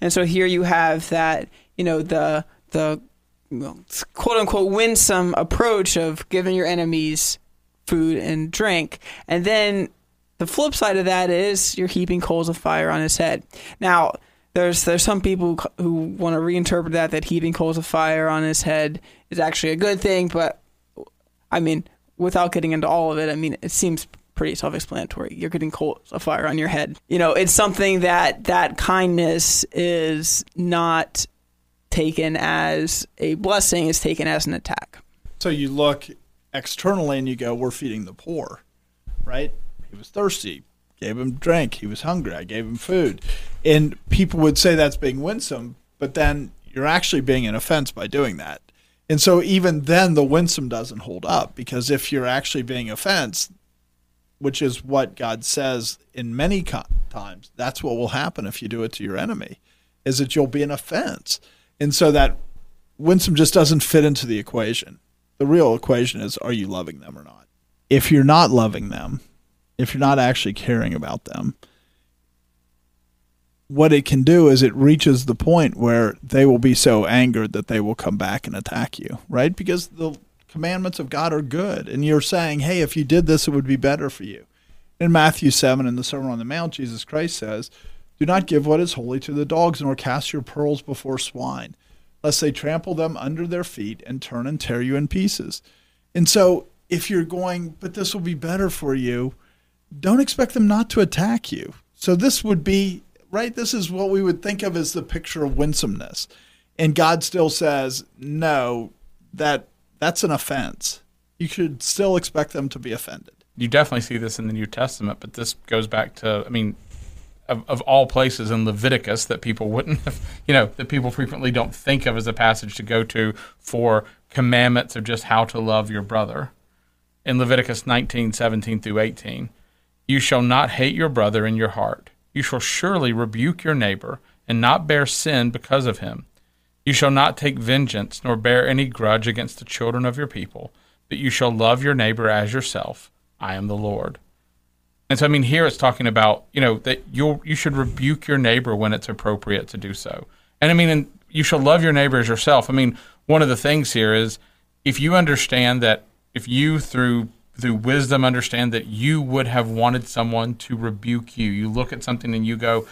And so here you have that, you know, the the well, quote unquote winsome approach of giving your enemies food and drink. And then the flip side of that is you're heaping coals of fire on his head. Now, there's there's some people who, want to reinterpret that that heaping coals of fire on his head is actually a good thing, but I mean, without getting into all of it, I mean, it seems pretty self-explanatory. You're getting coals of fire on your head. You know, it's something that that kindness is not taken as a blessing; it's taken as an attack. So you look externally and you go, "We're feeding the poor," right? He was thirsty, gave him drink. He was hungry, I gave him food, and people would say that's being winsome, but then you're actually being an offense by doing that. And so even then, the winsome doesn't hold up because if you're actually being offense, which is what God says in many co- times, that's what will happen if you do it to your enemy, is that you'll be an offense. And so that winsome just doesn't fit into the equation. The real equation is are you loving them or not? If you're not loving them, if you're not actually caring about them, what it can do is it reaches the point where they will be so angered that they will come back and attack you, right? Because the commandments of God are good. And you're saying, hey, if you did this, it would be better for you. In Matthew 7, in the Sermon on the Mount, Jesus Christ says, Do not give what is holy to the dogs, nor cast your pearls before swine, lest they trample them under their feet and turn and tear you in pieces. And so, if you're going, but this will be better for you, don't expect them not to attack you. So, this would be right? This is what we would think of as the picture of winsomeness. And God still says, no, that that's an offense. You should still expect them to be offended. You definitely see this in the New Testament, but this goes back to, I mean, of, of all places in Leviticus that people wouldn't have, you know, that people frequently don't think of as a passage to go to for commandments of just how to love your brother. In Leviticus 19, 17 through 18, you shall not hate your brother in your heart you shall surely rebuke your neighbor, and not bear sin because of him. You shall not take vengeance, nor bear any grudge against the children of your people, but you shall love your neighbor as yourself. I am the Lord. And so, I mean, here it's talking about, you know, that you you should rebuke your neighbor when it's appropriate to do so. And I mean, and you shall love your neighbor as yourself. I mean, one of the things here is if you understand that if you, through through wisdom understand that you would have wanted someone to rebuke you. You look at something and you go,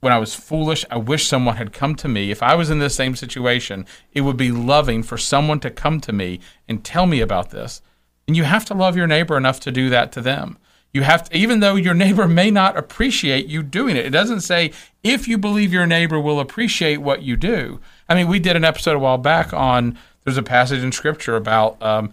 when I was foolish, I wish someone had come to me. If I was in this same situation, it would be loving for someone to come to me and tell me about this. And you have to love your neighbor enough to do that to them. You have to, even though your neighbor may not appreciate you doing it. It doesn't say if you believe your neighbor will appreciate what you do. I mean, we did an episode a while back on, there's a passage in scripture about, um,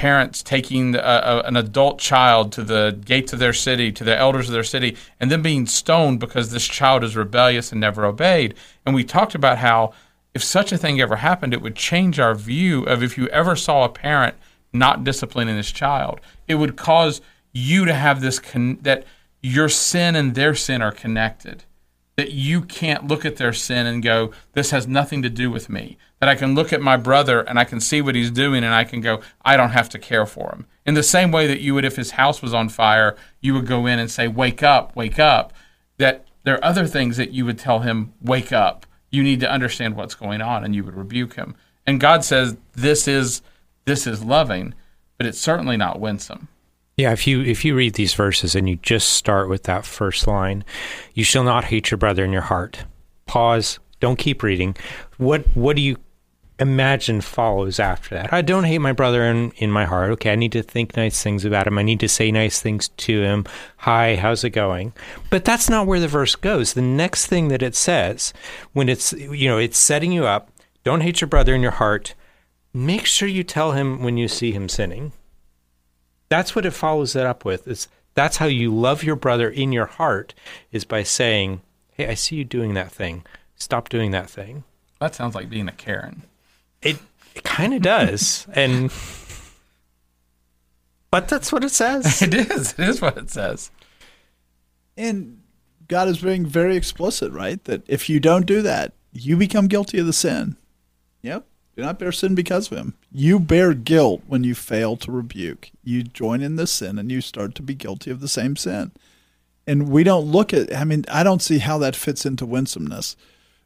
parents taking a, a, uh, uh, an adult child to the gates of their city, to the elders of their city, and then being stoned because this child is rebellious and never obeyed. And we talked about how if such a thing ever happened, it would change our view of if you ever saw a parent not disciplining this child. It would cause you to have this con- that your sin and their sin are connected. That you can't look at their sin and go, This has nothing to do with me that I can look at my brother and I can see what he's doing and I can go, I don't have to care for him. In the same way that you would, if his house was on fire, you would go in and say, Wake up, wake up. That there are other things that you would tell him, Wake up. You need to understand what's going on, and you would rebuke him. And God says, This is this is loving, but it's certainly not winsome. Yeah, if you if you read these verses and you just start with that first line, you shall not hate your brother in your heart. Pause, don't keep reading. What what do you imagine follows after that. I don't hate my brother in, in my heart. Okay, I need to think nice things about him. I need to say nice things to him. Hi, how's it going? But that's not where the verse goes. The next thing that it says, when it's you know, it's setting you up, don't hate your brother in your heart. Make sure you tell him when you see him sinning. That's what it follows it up with. It's that's how you love your brother in your heart is by saying, "Hey, I see you doing that thing. Stop doing that thing." That sounds like being a Karen. It, it kind of does, and but that's what it says. it is. It is what it says. And God is being very explicit, right? That if you don't do that, you become guilty of the sin. Yep. Do not bear sin because of him. You bear guilt when you fail to rebuke. You join in the sin and you start to be guilty of the same sin. And we don't look at, I mean, I don't see how that fits into winsomeness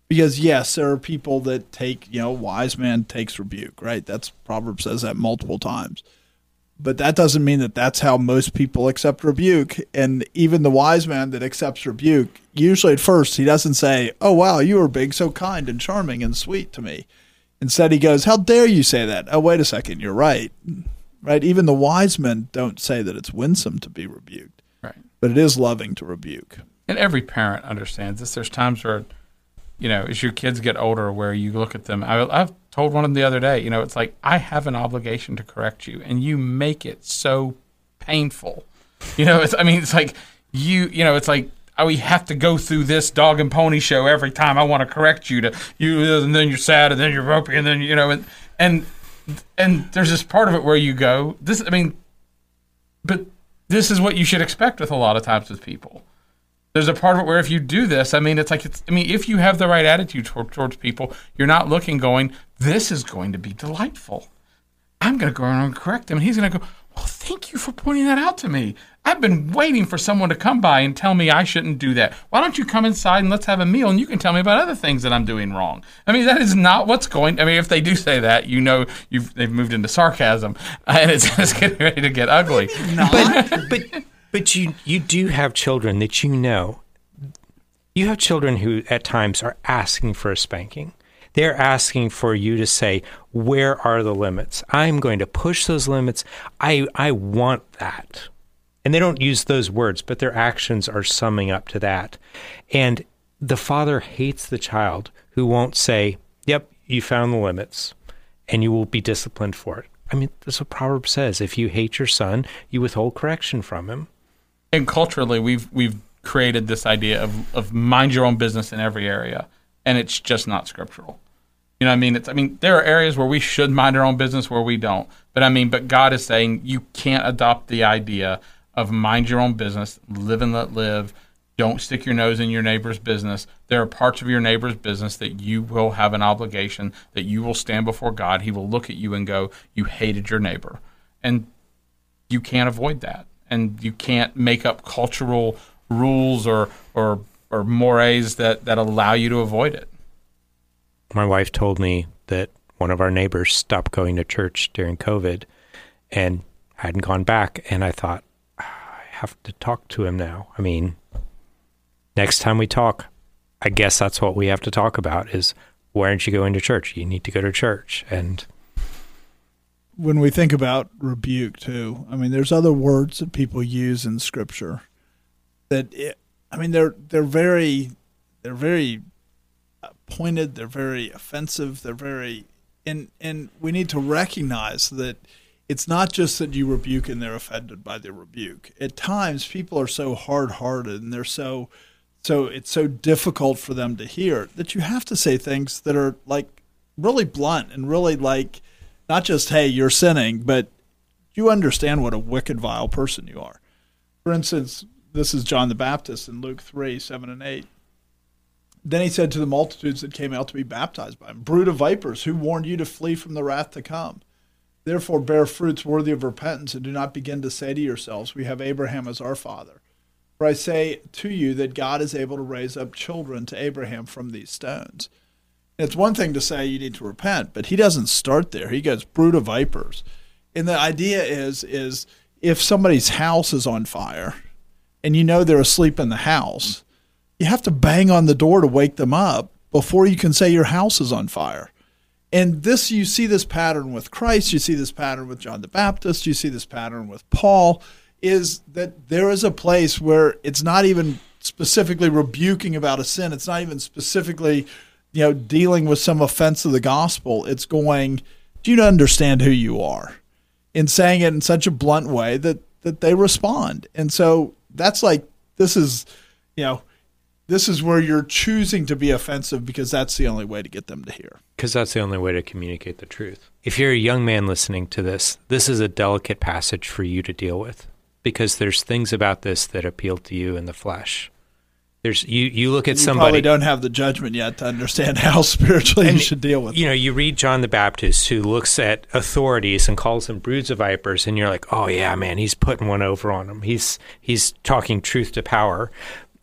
because yes, there are people that take, you know, wise man takes rebuke, right? That's Proverbs says that multiple times. But that doesn't mean that that's how most people accept rebuke. And even the wise man that accepts rebuke, usually at first he doesn't say, "Oh wow, you were being so kind and charming and sweet to me." Instead, he goes, "How dare you say that?" Oh, wait a second, you're right. Right? Even the wise men don't say that it's winsome to be rebuked. Right. But it is loving to rebuke. And every parent understands this. There's times where you know, as your kids get older, where you look at them. I, I've told one of them the other day, you know, it's like I have an obligation to correct you, and you make it so painful. You know, it's I mean, it's like you, you know, it's like oh, we have to go through this dog and pony show every time I want to correct you to you, and then you're sad, and then you're ropey, and then you know, and and and there's this part of it where you go, this. I mean, but this is what you should expect with a lot of times with people. There's a part of it where if you do this, I mean, it's like it's. I mean, if you have the right attitude toward, towards people, you're not looking going, this is going to be delightful. I'm going to go around and correct him, and he's going to go, well, thank you for pointing that out to me. I've been waiting for someone to come by and tell me I shouldn't do that. Why don't you come inside and let's have a meal and you can tell me about other things that I'm doing wrong? I mean, that is not what's going. I mean, if they do say that, you know, you've they've moved into sarcasm and it's, it's getting ready to get ugly. but but but you you do have children that you know. You have children who at times are asking for a spanking. They're asking for you to say, "Where are the limits? I'm going to push those limits. I I want that." And they don't use those words, but their actions are summing up to that. And the father hates the child who won't say, "Yep, you found the limits." And you will be disciplined for it. I mean, that's what Proverbs says. If you hate your son, you withhold correction from him and culturally we've we've created this idea of of mind your own business in every area and it's just not scriptural. You know i mean? It's i mean there are areas where we should mind our own business where we don't. But i mean but god is saying you can't adopt the idea of mind your own business live and let live. Don't stick your nose in your neighbor's business. There are parts of your neighbor's business that you will have an obligation that you will stand before god. He will look at you and go you hated your neighbor. And you can't avoid that and you can't make up cultural rules or or or mores that that allow you to avoid it. My wife told me that one of our neighbors stopped going to church during COVID and hadn't gone back and I thought ah, I have to talk to him now. I mean, next time we talk, I guess that's what we have to talk about is why aren't you going to church? You need to go to church and when we think about rebuke too, I mean, there's other words that people use in Scripture that it, I mean, they're they're very they're very pointed. They're very offensive. They're very and and we need to recognize that it's not just that you rebuke and they're offended by the rebuke. At times, people are so hard-hearted and they're so so it's so difficult for them to hear that you have to say things that are like really blunt and really like not just hey you're sinning but you understand what a wicked vile person you are. For instance this is john the baptist in luke 3 7 and 8 then he said to the multitudes that came out to be baptized by him brood of vipers who warned you to flee from the wrath to come? Therefore bear fruits worthy of repentance and do not begin to say to yourselves we have abraham as our father for i say to you that god is able to raise up children to abraham from these stones it's one thing to say you need to repent, but he doesn't start there. He goes brood of vipers. And the idea is is if somebody's house is on fire and you know they're asleep in the house, you have to bang on the door to wake them up before you can say your house is on fire. And this you see this pattern with Christ, you see this pattern with John the Baptist, you see this pattern with Paul is that there is a place where it's not even specifically rebuking about a sin, it's not even specifically you know, dealing with some offense of the gospel, it's going, do you understand who you are? In saying it in such a blunt way that that they respond. And so that's like this is, you know, this is where you're choosing to be offensive because that's the only way to get them to hear. Because that's the only way to communicate the truth. If you're a young man listening to this, this is a delicate passage for you to deal with because there's things about this that appeal to you in the flesh. There's you. You look at you somebody. Probably don't have the judgment yet to understand how spiritually and, you should deal with. You know, you read John the Baptist, who looks at authorities and calls them broods of vipers, and you're like, oh yeah, man, he's putting one over on them. He's he's talking truth to power,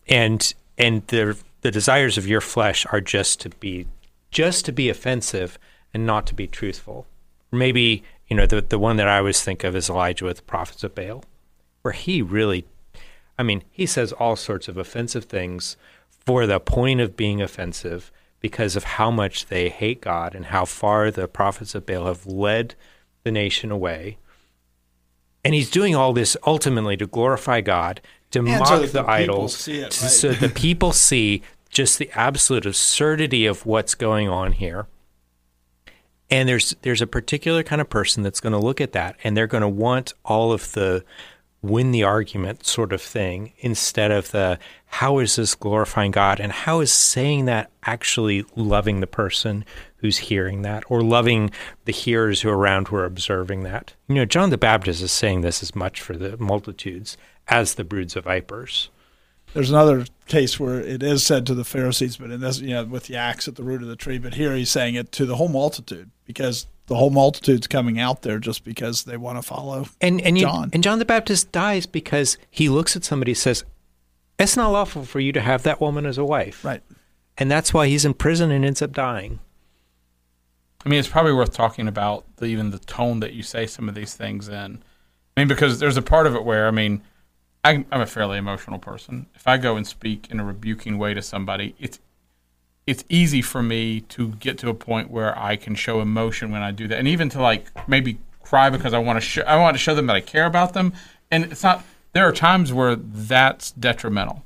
and and the the desires of your flesh are just to be just to be offensive and not to be truthful. Maybe you know the the one that I always think of is Elijah with the prophets of Baal, where he really I mean, he says all sorts of offensive things for the point of being offensive because of how much they hate God and how far the prophets of Baal have led the nation away. And he's doing all this ultimately to glorify God, to and mock so the, the idols, it, right? so the people see just the absolute absurdity of what's going on here. And there's there's a particular kind of person that's going to look at that and they're going to want all of the win the argument sort of thing instead of the how is this glorifying God and how is saying that actually loving the person who's hearing that or loving the hearers who are around who are observing that. You know, John the Baptist is saying this as much for the multitudes as the broods of vipers. There's another case where it is said to the Pharisees, but in this, you know, with the axe at the root of the tree. But here he's saying it to the whole multitude because the whole multitude's coming out there just because they want to follow and and you, John. and John the Baptist dies because he looks at somebody and says, "It's not lawful for you to have that woman as a wife." Right. And that's why he's in prison and ends up dying. I mean, it's probably worth talking about the, even the tone that you say some of these things in. I mean, because there's a part of it where, I mean, I, I'm a fairly emotional person. If I go and speak in a rebuking way to somebody, it's it's easy for me to get to a point where I can show emotion when I do that, and even to like maybe cry because I want to show I want to show them that I care about them. And it's not. There are times where that's detrimental.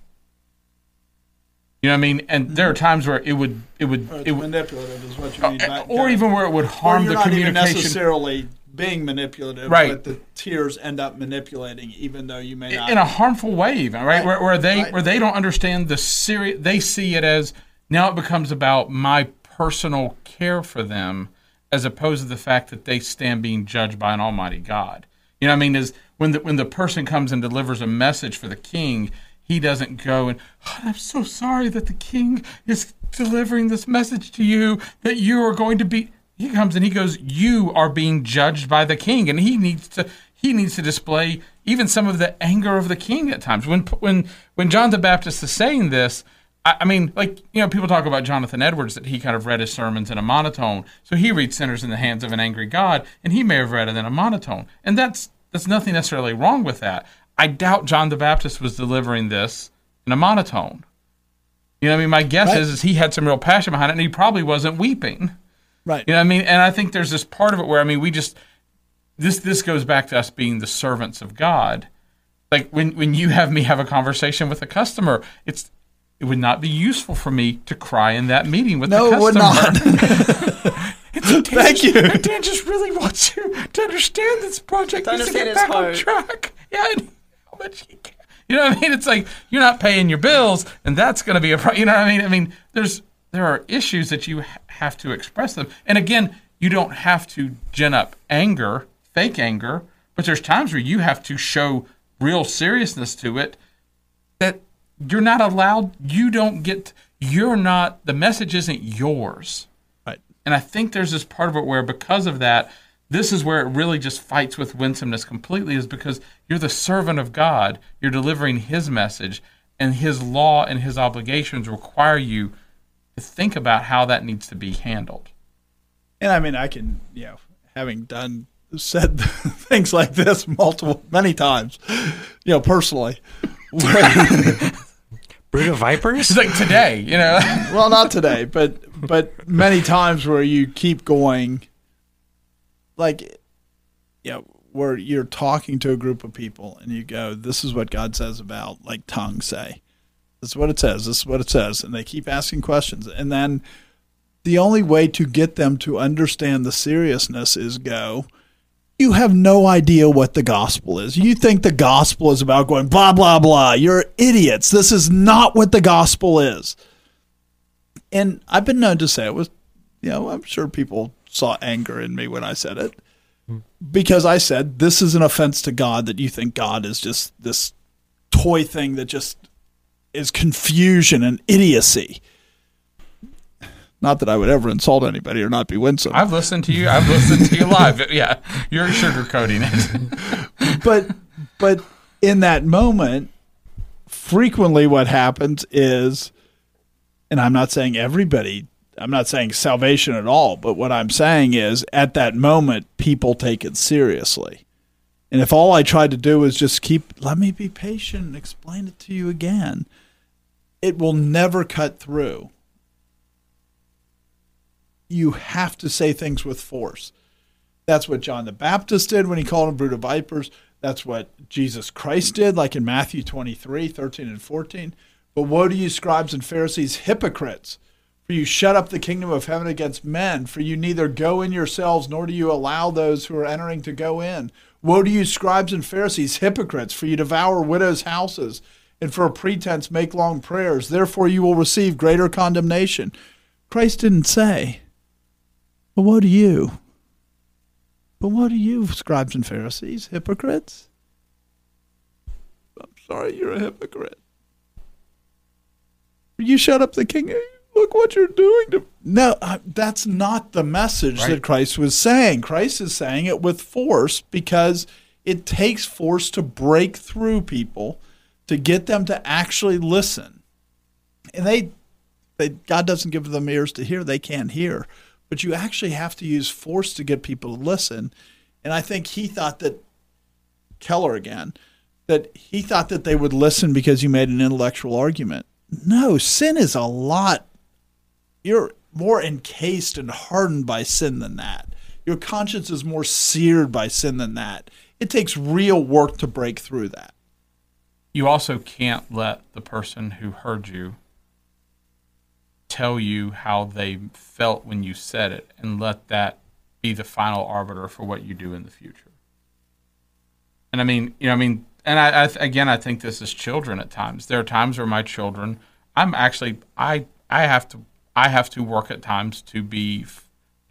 You know what I mean? And there are times where it would it would Or it would, manipulative is what you mean. by- uh, or even where it would harm you're the not even communication. necessarily being manipulative, Right. but the tears end up manipulating, even though you may not. in a harmful way even right, Right. Where, where they Right. where they don't understand the serious they see it as now it becomes about my personal care for them as opposed to the fact that they stand being judged by an almighty god. You know what i mean? Is when the when the person comes and delivers a message for the king he doesn't go and "Oh, i'm so sorry that the king is delivering this message to you that you are going to be he comes and he goes you are being judged by the king. And he needs to he needs to display even some of the anger of the king at times. When when when john the baptist is saying this I, I mean like you know people talk about jonathan edwards that he kind of read his sermons in a monotone so he reads sinners in the hands of an angry god and he may have read it in a monotone and that's that's nothing necessarily wrong with that i doubt john the baptist was delivering this in a monotone you know what i mean my guess Right. is, is he had some real passion behind it and he probably wasn't weeping right. you know what I mean? And I think there's this part of it where I mean we just this this goes back to us being the servants of God. Like when when you have me have a conversation with a customer, it's it would not be useful for me to cry in that meeting with No, the it would not. It's- Thank you. Dan just really wants you to understand this project To needs to get his back on track. Yeah, and how much he can. You know what I mean? It's like you're not paying your bills, and that's going to be a problem. You know what I mean? I mean, there's there are issues that you ha- have to express them, and again, you don't have to gin up anger, fake anger, but there's times where you have to show real seriousness to it. You're not allowed. You don't get. You're not. The message isn't yours. right. And I think there's this part of it where, because of that, this is where it really just fights with winsomeness completely, is because you're the servant of God. You're delivering His message, and His law and His obligations require you to think about how that needs to be handled. And I mean, I can, you know, having done said things like this multiple, many times, you know, personally. Brood of vipers? It's like today, you know. well, not today, but but many times where you keep going, like, you know, where you're talking to a group of people and you go, "This is what God says about like tongues." Say, "This is what it says. This is what it says," and they keep asking questions, and then the only way to get them to understand the seriousness is go. You have no idea what the gospel is. You think the gospel is about going blah blah blah. You're idiots. This is not what the gospel is and I've been known to say it was, you know, I'm sure people saw anger in me when I said it hmm. because I said this is an offense to God that you think God is just this toy thing that just is confusion and idiocy. Not that I would ever insult anybody or not be winsome, I've listened to you. I've listened to you live. Yeah, you're sugarcoating it. but but in that moment, frequently what happens is, and I'm not saying everybody, I'm not saying salvation at all, but what I'm saying is at that moment, people take it seriously. And if all I tried to do is just keep, let me be patient and explain it to you again, it will never cut through. You have to say things with force. That's what John the Baptist did when he called them brood of vipers. That's what Jesus Christ did, like in Matthew 23, 13 and 14. But woe to you, scribes and Pharisees, hypocrites! For you shut up the kingdom of heaven against men, for you neither go in yourselves, nor do you allow those who are entering to go in. Woe to you, scribes and Pharisees, hypocrites, for you devour widows' houses, and for a pretense make long prayers. Therefore you will receive greater condemnation. Christ didn't say, But what to you. But what to you, scribes and Pharisees, hypocrites. I'm sorry, you're a hypocrite. You shut up the king look what you're doing to no uh, that's not the message right. that christ was saying christ is saying it with force because it takes force to break through people to get them to actually listen and they, they god doesn't give them ears to hear they can't hear but you actually have to use force to get people to listen and i think he thought that keller again that he thought that they would listen because you made an intellectual argument no sin is a lot you're more encased and hardened by sin than that. Your conscience is more seared by sin than that. It takes real work to break through that. You also can't let the person who heard you tell you how they felt when you said it and let that be the final arbiter for what you do in the future. And I mean, you know, I mean, and I, I again, I think this is children at times. There are times where my children, I'm actually, I, I have to I have to work at times to be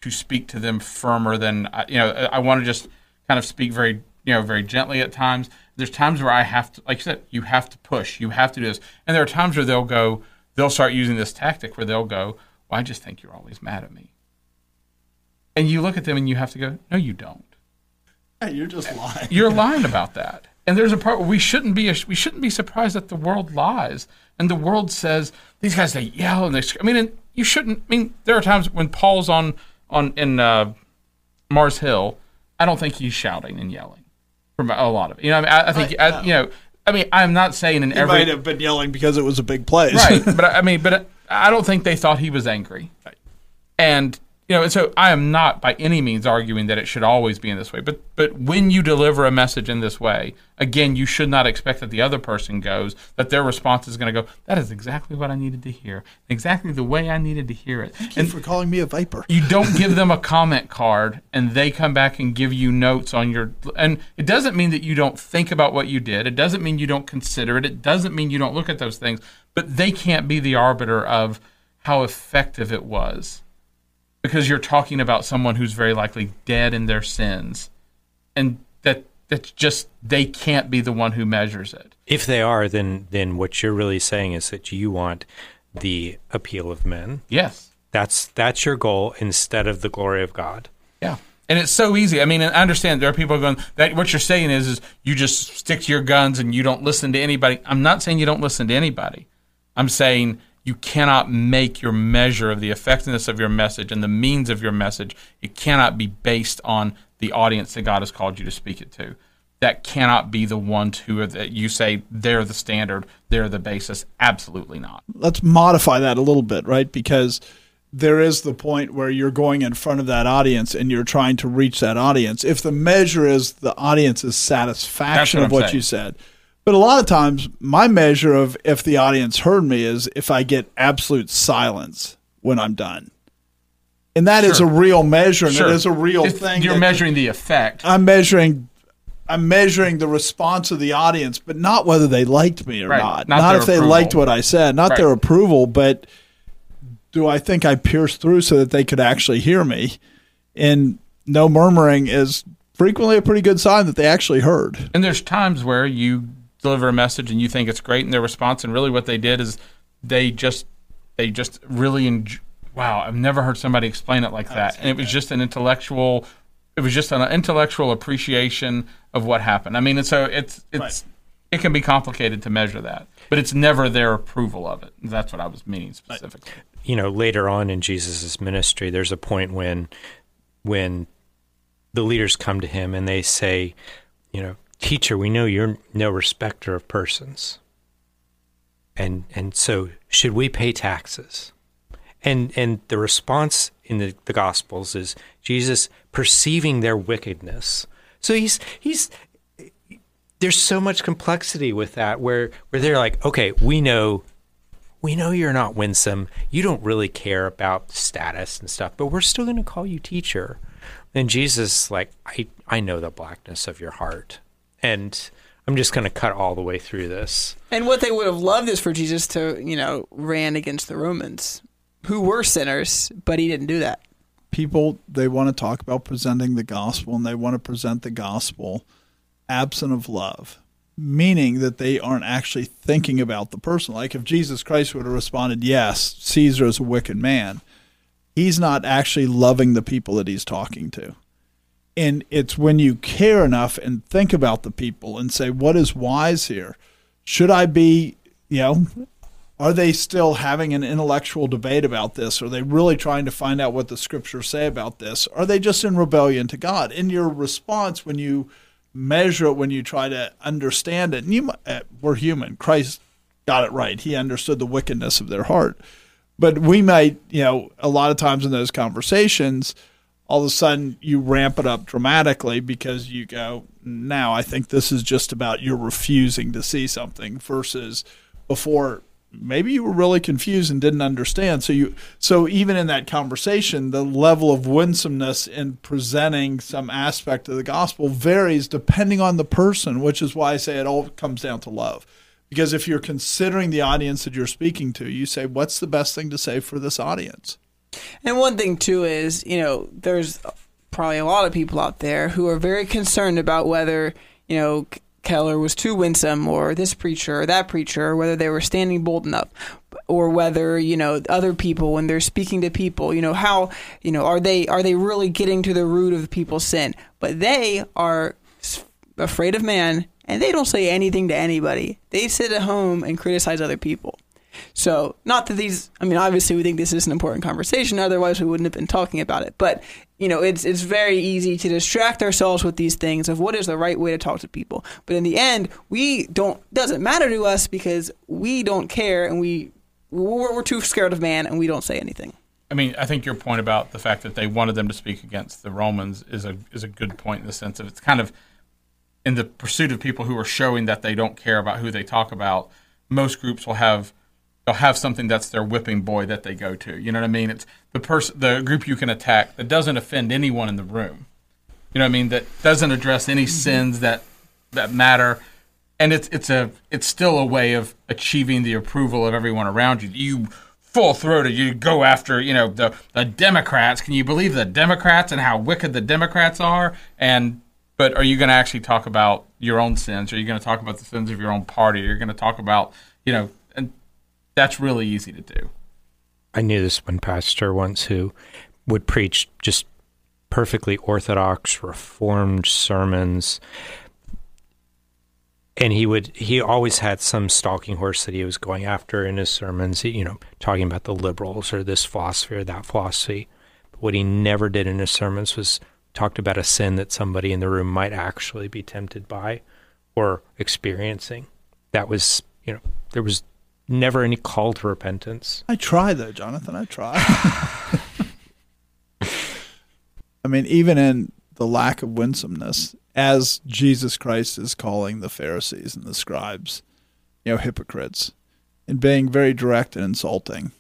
to speak to them firmer than you know. I want to just kind of speak very you know very gently at times. There's times where I have to, like you said, you have to push, you have to do this, and there are times where they'll go, they'll start using this tactic where they'll go, "Well, I just think you're always mad at me," and you look at them and you have to go, "No, you don't." Hey, you're just lying. You're lying about that. And there's a part where we shouldn't be we shouldn't be surprised that the world lies and the world says these guys they yell and they. I mean, you shouldn't. I mean, there are times when Paul's on on in uh, Mars Hill. I don't think he's shouting and yelling from a lot of it. You know, I, mean, I, I think I, you know. I mean, I'm not saying in he every. might have been yelling because it was a big play, right? But I mean, but I don't think they thought he was angry, right. and you know, and so I am not by any means arguing that it should always be in this way. But but when you deliver a message in this way, again, you should not expect that the other person goes that their response is going to go. That is exactly what I needed to hear, exactly the way I needed to hear it. Thank and you for calling me a viper. You don't give them a comment card, and they come back and give you notes on your. And it doesn't mean that you don't think about what you did. It doesn't mean you don't consider it. It doesn't mean you don't look at those things. But they can't be the arbiter of how effective it was because you're talking about someone who's very likely dead in their sins and that that's just they can't be the one who measures it if they are then then what you're really saying is that you want the appeal of men yes that's that's your goal instead of the glory of god yeah and it's so easy. I mean, I understand there are people going that what you're saying is is you just stick to your guns and you don't listen to anybody. I'm not saying you don't listen to anybody. I'm saying you cannot make your measure of the effectiveness of your message and the means of your message. It cannot be based on the audience that God has called you to speak it to. That cannot be the one to that you say they're the standard, they're the basis. Absolutely not. Let's modify that a little bit, right? Because there is the point where you're going in front of that audience and you're trying to reach that audience. If the measure is the audience's satisfaction what of what saying. you said, but a lot of times, my measure of if the audience heard me is if I get absolute silence when I'm done. And that sure. is a real measure, and sure. it is a real it's, thing. You're measuring the effect. I'm measuring I'm measuring the response of the audience, but not whether they liked me or right. not. Not, not if approval. they liked what I said, not right. their approval, but do I think I pierced through so that they could actually hear me? And no murmuring is frequently a pretty good sign that they actually heard. And there's times where you deliver a message and you think it's great in their response. And really what they did is they just they just really enjoy, wow i've never heard somebody explain it like oh, that. and it was just an intellectual it was just an intellectual appreciation of what happened. I mean and so it's it's Right. it can be complicated to measure that but it's never their approval of it. That's what i was meaning specifically. You know later on in jesus' ministry there's a point when when the leaders come to him and they say you know teacher we know you're no respecter of persons and and so should we pay taxes and and the response in the, the gospels is jesus perceiving their wickedness so he's he's there's so much complexity with that where where they're like okay we know we know you're not winsome. You don't really care about status and stuff, but we're still going to call you teacher. And Jesus, like, I, I know the blackness of your heart. And I'm just going to cut all the way through this. And what they would have loved is for Jesus to, you know, ran against the Romans, who were sinners, but he didn't do that. People, they want to talk about presenting the gospel and they want to present the gospel absent of love, meaning that they aren't actually thinking about the person. Like if Jesus Christ would have responded, Yes, Caesar is a wicked man, he's not actually loving the people that he's talking to. And it's when you care enough and think about the people and say, What is wise here? Should I be, you know, are they still having an intellectual debate about this? Are they really trying to find out what the scriptures say about this? Are they just in rebellion to God? In your response, when you measure it, when you try to understand it, and you, uh, we're human. Christ got it right. He understood the wickedness of their heart. But we might, you know, a lot of times in those conversations, all of a sudden you ramp it up dramatically because you go, now I think this is just about you're refusing to see something versus before maybe you were really confused and didn't understand. So you so even in that conversation, the level of winsomeness in presenting some aspect of the gospel varies depending on the person, which is why I say it all comes down to love. Because if you're considering the audience that you're speaking to, you say, what's the best thing to say for this audience? And one thing too is, you know, there's probably a lot of people out there who are very concerned about whether, you know, Keller was too winsome or this preacher or that preacher, whether they were standing bold enough or whether, you know, other people when they're speaking to people, you know, how, you know, are they are they really getting to the root of the people's sin? But they are afraid of man and they don't say anything to anybody. They sit at home and criticize other people. So, not that these, I mean, obviously we think this is an important conversation, otherwise we wouldn't have been talking about it. But, you know, it's it's very easy to distract ourselves with these things of what is the right way to talk to people. But in the end, we don't doesn't matter to us because we don't care and we we're, we're too scared of man and we don't say anything. I mean, I think your point about the fact that they wanted them to speak against the Romans is a is a good point in the sense of it's kind of in the pursuit of people who are showing that they don't care about who they talk about. Most groups will have they'll have something that's their whipping boy that they go to. You know what I mean? It's the person, the group you can attack that doesn't offend anyone in the room. You know what I mean? That doesn't address any mm-hmm. sins that that matter, and it's it's a it's still a way of achieving the approval of everyone around you. You full throated, you go after you know the the Democrats. Can you believe the Democrats and how wicked the Democrats are? And but are you going to actually talk about your own sins? Are you going to talk about the sins of your own party? Are you going to talk about you know that's really easy to do. I knew this one pastor once who would preach just perfectly orthodox, reformed sermons. And he would he always had some stalking horse that he was going after in his sermons, you know, talking about the liberals or this philosophy or that philosophy. But what he never did in his sermons was talked about a sin that somebody in the room might actually be tempted by or experiencing. That was, you know, there was never any call to repentance. I try though, Jonathan. I try. I mean, even in the lack of winsomeness, as Jesus Christ is calling the Pharisees and the scribes, you know, hypocrites, and being very direct and insulting.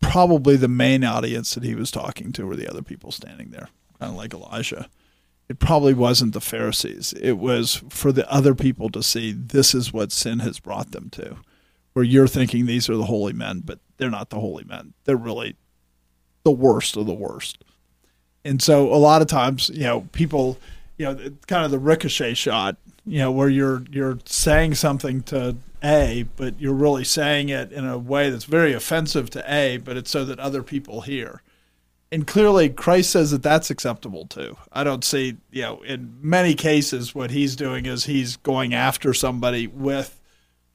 Probably the main audience that he was talking to were the other people standing there, kind of like Elijah it probably wasn't the Pharisees. It was for the other people to see this is what sin has brought them to. Where you're thinking these are the holy men, but they're not the holy men. They're really the worst of the worst. And so a lot of times, you know, people, you know, kind of the ricochet shot, you know, where you're you're saying something to A, but you're really saying it in a way that's very offensive to A, but it's so that other people hear and clearly Christ says that that's acceptable too. I don't see, you know, in many cases what he's doing is he's going after somebody with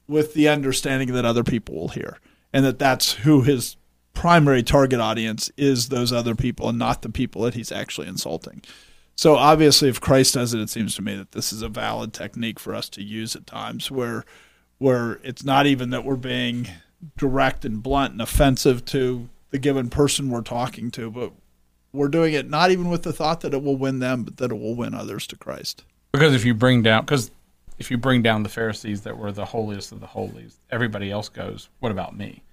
with the understanding that other people will hear and that that's who his primary target audience is those other people and not the people that he's actually insulting. So obviously if Christ does it it seems to me that this is a valid technique for us to use at times where where it's not even that we're being direct and blunt and offensive to the given person we're talking to, but we're doing it not even with the thought that it will win them, but that it will win others to Christ. Because if you bring down, because if you bring down the Pharisees that were the holiest of the holies, everybody else goes, "What about me?"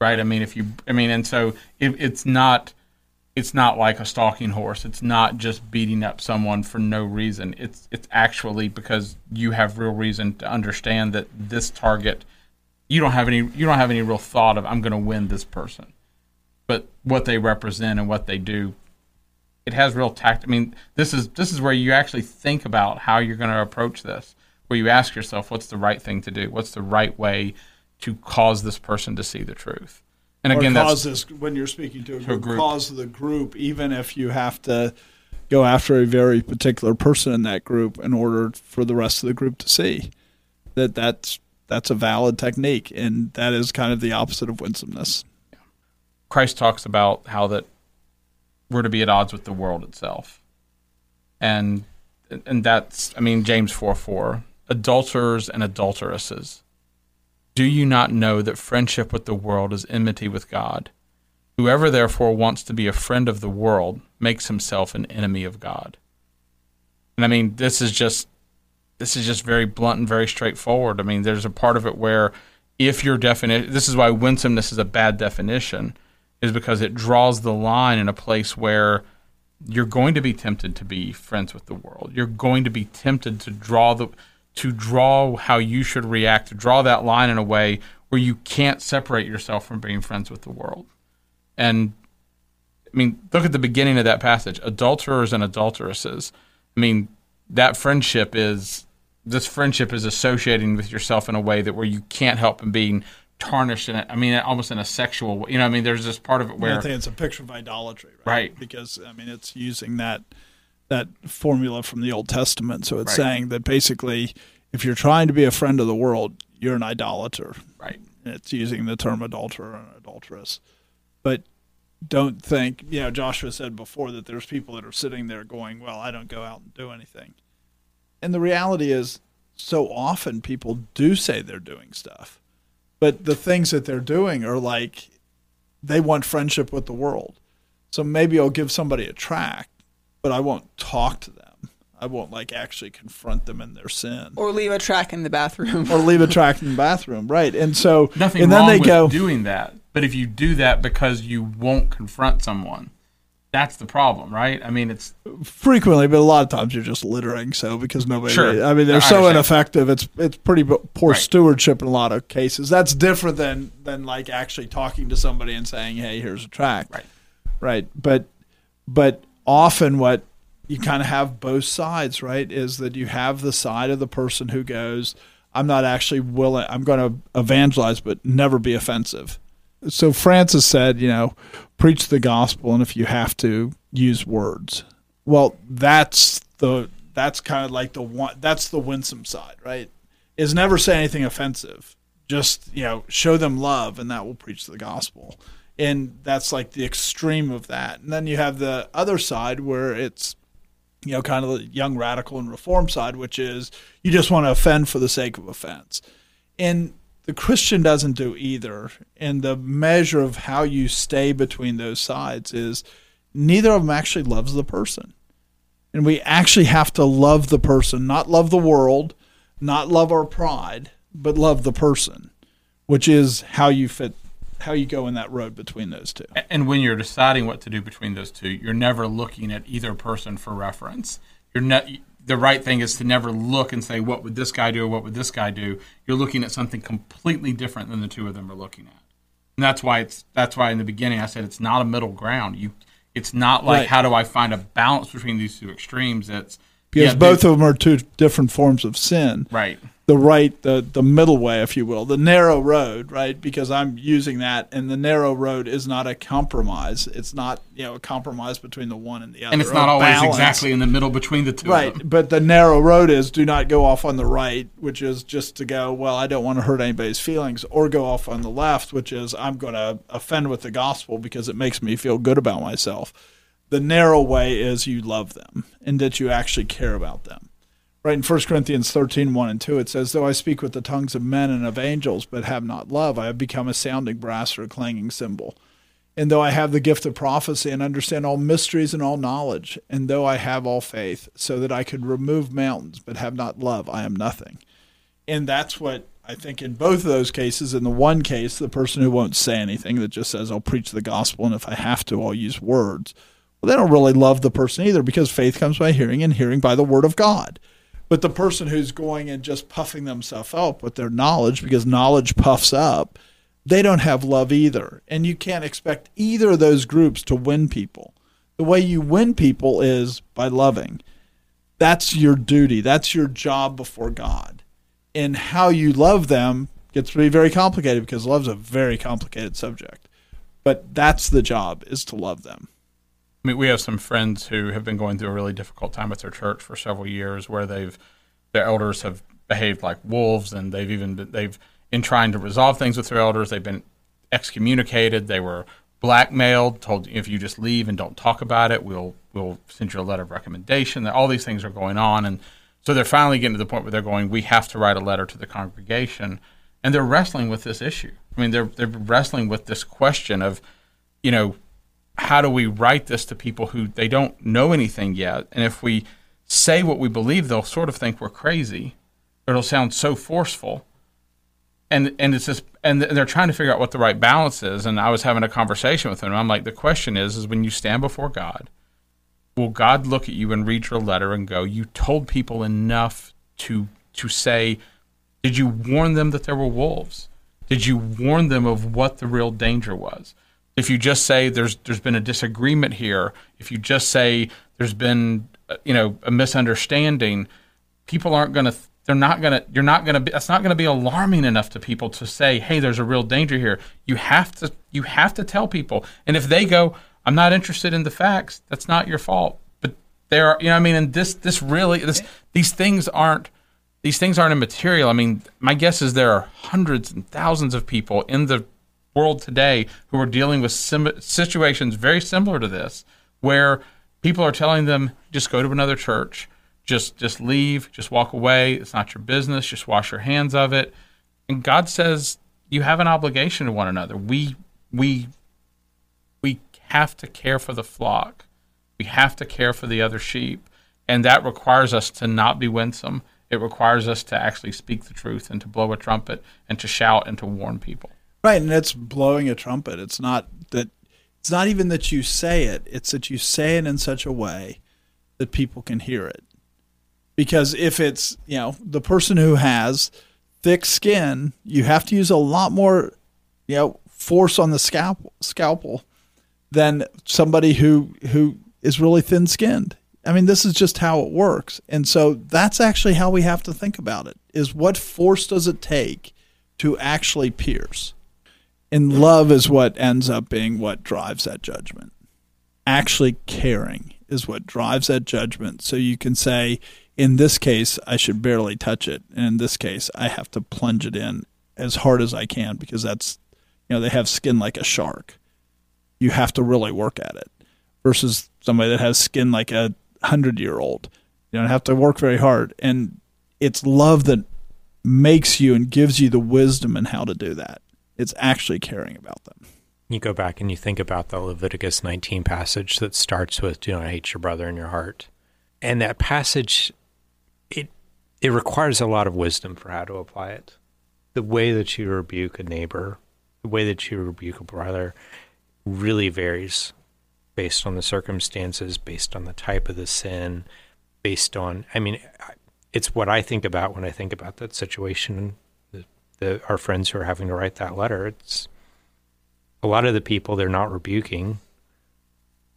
Right? I mean, if you, I mean, and so it, it's not, it's not like a stalking horse. It's not just beating up someone for no reason. It's it's actually because you have real reason to understand that this target, you don't have any, you don't have any real thought of I'm going to win this person, but what they represent and what they do it has real tact. I mean, this is this is where you actually think about how you're going to approach this, where you ask yourself, what's the right thing to do? What's the right way to cause this person to see the truth? And again, cause this when you're speaking to a, group, a group, cause the group, even if you have to go after a very particular person in that group in order for the rest of the group to see that that's that's a valid technique, and that is kind of the opposite of winsomeness. Christ talks about how that we're to be at odds with the world itself. And and that's I mean James 4 4. Adulterers and adulteresses. Do you not know that friendship with the world is enmity with God? Whoever therefore wants to be a friend of the world makes himself an enemy of God. And I mean this is just this is just very blunt and very straightforward. I mean there's a part of it where if your definition this is why winsomeness is a bad definition is because it draws the line in a place where you're going to be tempted to be friends with the world. You're going to be tempted to draw the to draw how you should react, to draw that line in a way where you can't separate yourself from being friends with the world. And I mean, look at the beginning of that passage. Adulterers and adulteresses. I mean, that friendship is this friendship is associating with yourself in a way that where you can't help but being tarnished in it. I mean, almost in a sexual way. You know, I mean, there's this part of it where I think it's a picture of idolatry, right? right? Because I mean, it's using that that formula from the Old Testament. So it's right. saying that basically, if you're trying to be a friend of the world, you're an idolater, right? And it's using the term adulterer and adulteress, but don't think you know Joshua said before that there's people that are sitting there going, "Well, I don't go out and do anything," and the reality is, so often people do say they're doing stuff but the things that they're doing are like they want friendship with the world. So maybe I'll give somebody a tract, but I won't talk to them. I won't like actually confront them in their sin, or leave a tract in the bathroom, or leave a tract in the bathroom, right? And so nothing and then they go doing that. But if you do that because you won't confront someone, that's the problem, right? I mean, it's frequently, but a lot of times you're just littering. So because nobody, sure. I mean, they're I so ineffective. It's it's pretty poor right. stewardship in a lot of cases. That's different than than like actually talking to somebody and saying, "Hey, here's a track." Right. Right. But but often what you kind of have both sides, right? Is that you have the side of the person who goes, "I'm not actually willing. I'm going to evangelize, but never be offensive." So Francis said, you know, preach the gospel, and if you have to, use words. Well, that's the that's kind of like the one that's the winsome side, right? Is never say anything offensive. Just you know, show them love, and that will preach the gospel. And that's like the extreme of that. And then you have the other side where it's you know, kind of the young radical and reform side, which is you just want to offend for the sake of offense. And the Christian doesn't do either. And the measure of how you stay between those sides is neither of them actually loves the person. And we actually have to love the person, not love the world, not love our pride, but love the person, which is how you fit how you go in that road between those two. And when you're deciding what to do between those two, you're never looking at either person for reference. You're not the right thing is to never look and say, what would this guy do or what would this guy do? You're looking at something completely different than the two of them are looking at. And that's why it's that's why in the beginning I said it's not a middle ground. You it's not like right. how do I find a balance between these two extremes? It's because yeah, both of them are two different forms of sin. Right the right the the middle way if you will the narrow road right? Because i'm using that and the narrow road is not a compromise. It's not you know a compromise between the one and the other. and it's not always balance. exactly in the middle between the two right but the narrow road is do not go off on the right which is just to go well i don't want to hurt anybody's feelings or go off on the left which is i'm going to offend with the gospel because it makes me feel good about myself. The narrow way is you love them and that you actually care about them Right in 1 Corinthians 13, 1 and 2, it says, Though I speak with the tongues of men and of angels, but have not love, I have become a sounding brass or a clanging cymbal. And though I have the gift of prophecy and understand all mysteries and all knowledge, and though I have all faith, so that I could remove mountains, but have not love, I am nothing. And that's what I think in both of those cases, in the one case, the person who won't say anything that just says, I'll preach the gospel, and if I have to, I'll use words. Well, they don't really love the person either because faith comes by hearing and hearing by the word of God. But the person who's going and just puffing themselves up with their knowledge because knowledge puffs up, they don't have love either. And you can't expect either of those groups to win people. The way you win people is by loving. That's your duty, that's your job before God. And how you love them gets to be very complicated because love's a very complicated subject. But that's the job is to love them. I mean, we have some friends who have been going through a really difficult time with their church for several years, where they've their elders have behaved like wolves, and they've even been, they've in trying to resolve things with their elders, they've been excommunicated. They were blackmailed, told if you just leave and don't talk about it, we'll we'll send you a letter of recommendation. All these things are going on, and so they're finally getting to the point where they're going, we have to write a letter to the congregation, and they're wrestling with this issue. I mean, they're they're wrestling with this question of, you know, how do we write this to people who they don't know anything yet, and if we say what we believe, they'll sort of think we're crazy, it'll sound so forceful and and it's just and they're trying to figure out what the right balance is. And I was having a conversation with them. I'm like, the question is, is when you stand before God, will God look at you and read your letter and go, you told people enough to to say, did you warn them that there were wolves? Did you warn them of what the real danger was? If you just say there's there's been a disagreement here, if you just say there's been uh, you know a misunderstanding, people aren't going to they're not gonna you're not gonna be that's not gonna be alarming enough to people to say hey there's a real danger here. You have to you have to tell people. And if they go i'm not interested in the facts that's not your fault. But there are you know i mean? And this this really this these things aren't these things aren't immaterial. I mean my guess is there are hundreds and thousands of people in the world today who are dealing with sim- situations very similar to this where people are telling them just go to another church just just leave, just walk away. It's not your business. Just wash your hands of it. And God says you have an obligation to one another. We we we have to care for the flock. We have to care for the other sheep, and that requires us to not be winsome. It requires us to actually speak the truth and to blow a trumpet and to shout and to warn people. Right, and it's blowing a trumpet. It's not that it's not even that you say it, it's that you say it in such a way that people can hear it because if it's you know the person who has thick skin, you have to use a lot more you know force on the scalpel scalpel than somebody who who is really thin skinned. I mean, this is just how it works. And so that's actually how we have to think about it is what force does it take to actually pierce? And love is what ends up being what drives that judgment. Actually caring is what drives that judgment. So you can say, in this case, I should barely touch it. And in this case, I have to plunge it in as hard as I can because that's, you know, they have skin like a shark. You have to really work at it versus somebody that has skin like a hundred year old. You don't have to work very hard. And it's love that makes you and gives you the wisdom and how to do that. It's actually caring about them. You go back and you think about the Leviticus 19 passage that starts with, do not hate your brother in your heart. And that passage it it requires a lot of wisdom for how to apply it. The way that you rebuke a neighbor, the way that you rebuke a brother, really varies based on the circumstances, based on the type of the sin, based on. I mean, it's what I think about when I think about that situation. The, our friends who are having to write that letter, it's a lot of the people they're not rebuking,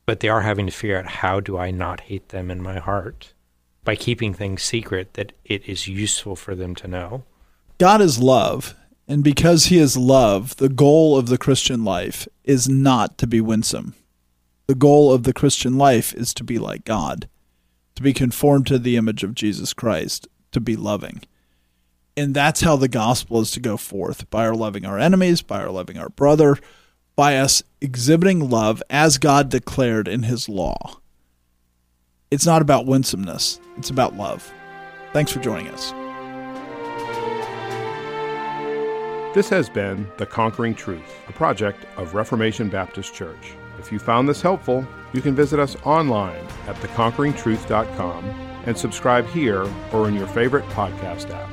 but they are having to figure out how do I not hate them in my heart by keeping things secret that it is useful for them to know. God is love, and because he is love, the goal of the Christian life is not to be winsome. The goal of the Christian life is to be like God, to be conformed to the image of Jesus Christ, to be loving. And that's how the gospel is to go forth by our loving our enemies, by our loving our brother, by us exhibiting love as God declared in his law. It's not about winsomeness, it's about love. Thanks for joining us. This has been The Conquering Truth, a project of Reformation Baptist Church. If you found this helpful, you can visit us online at theconqueringtruth.com and subscribe here or in your favorite podcast app.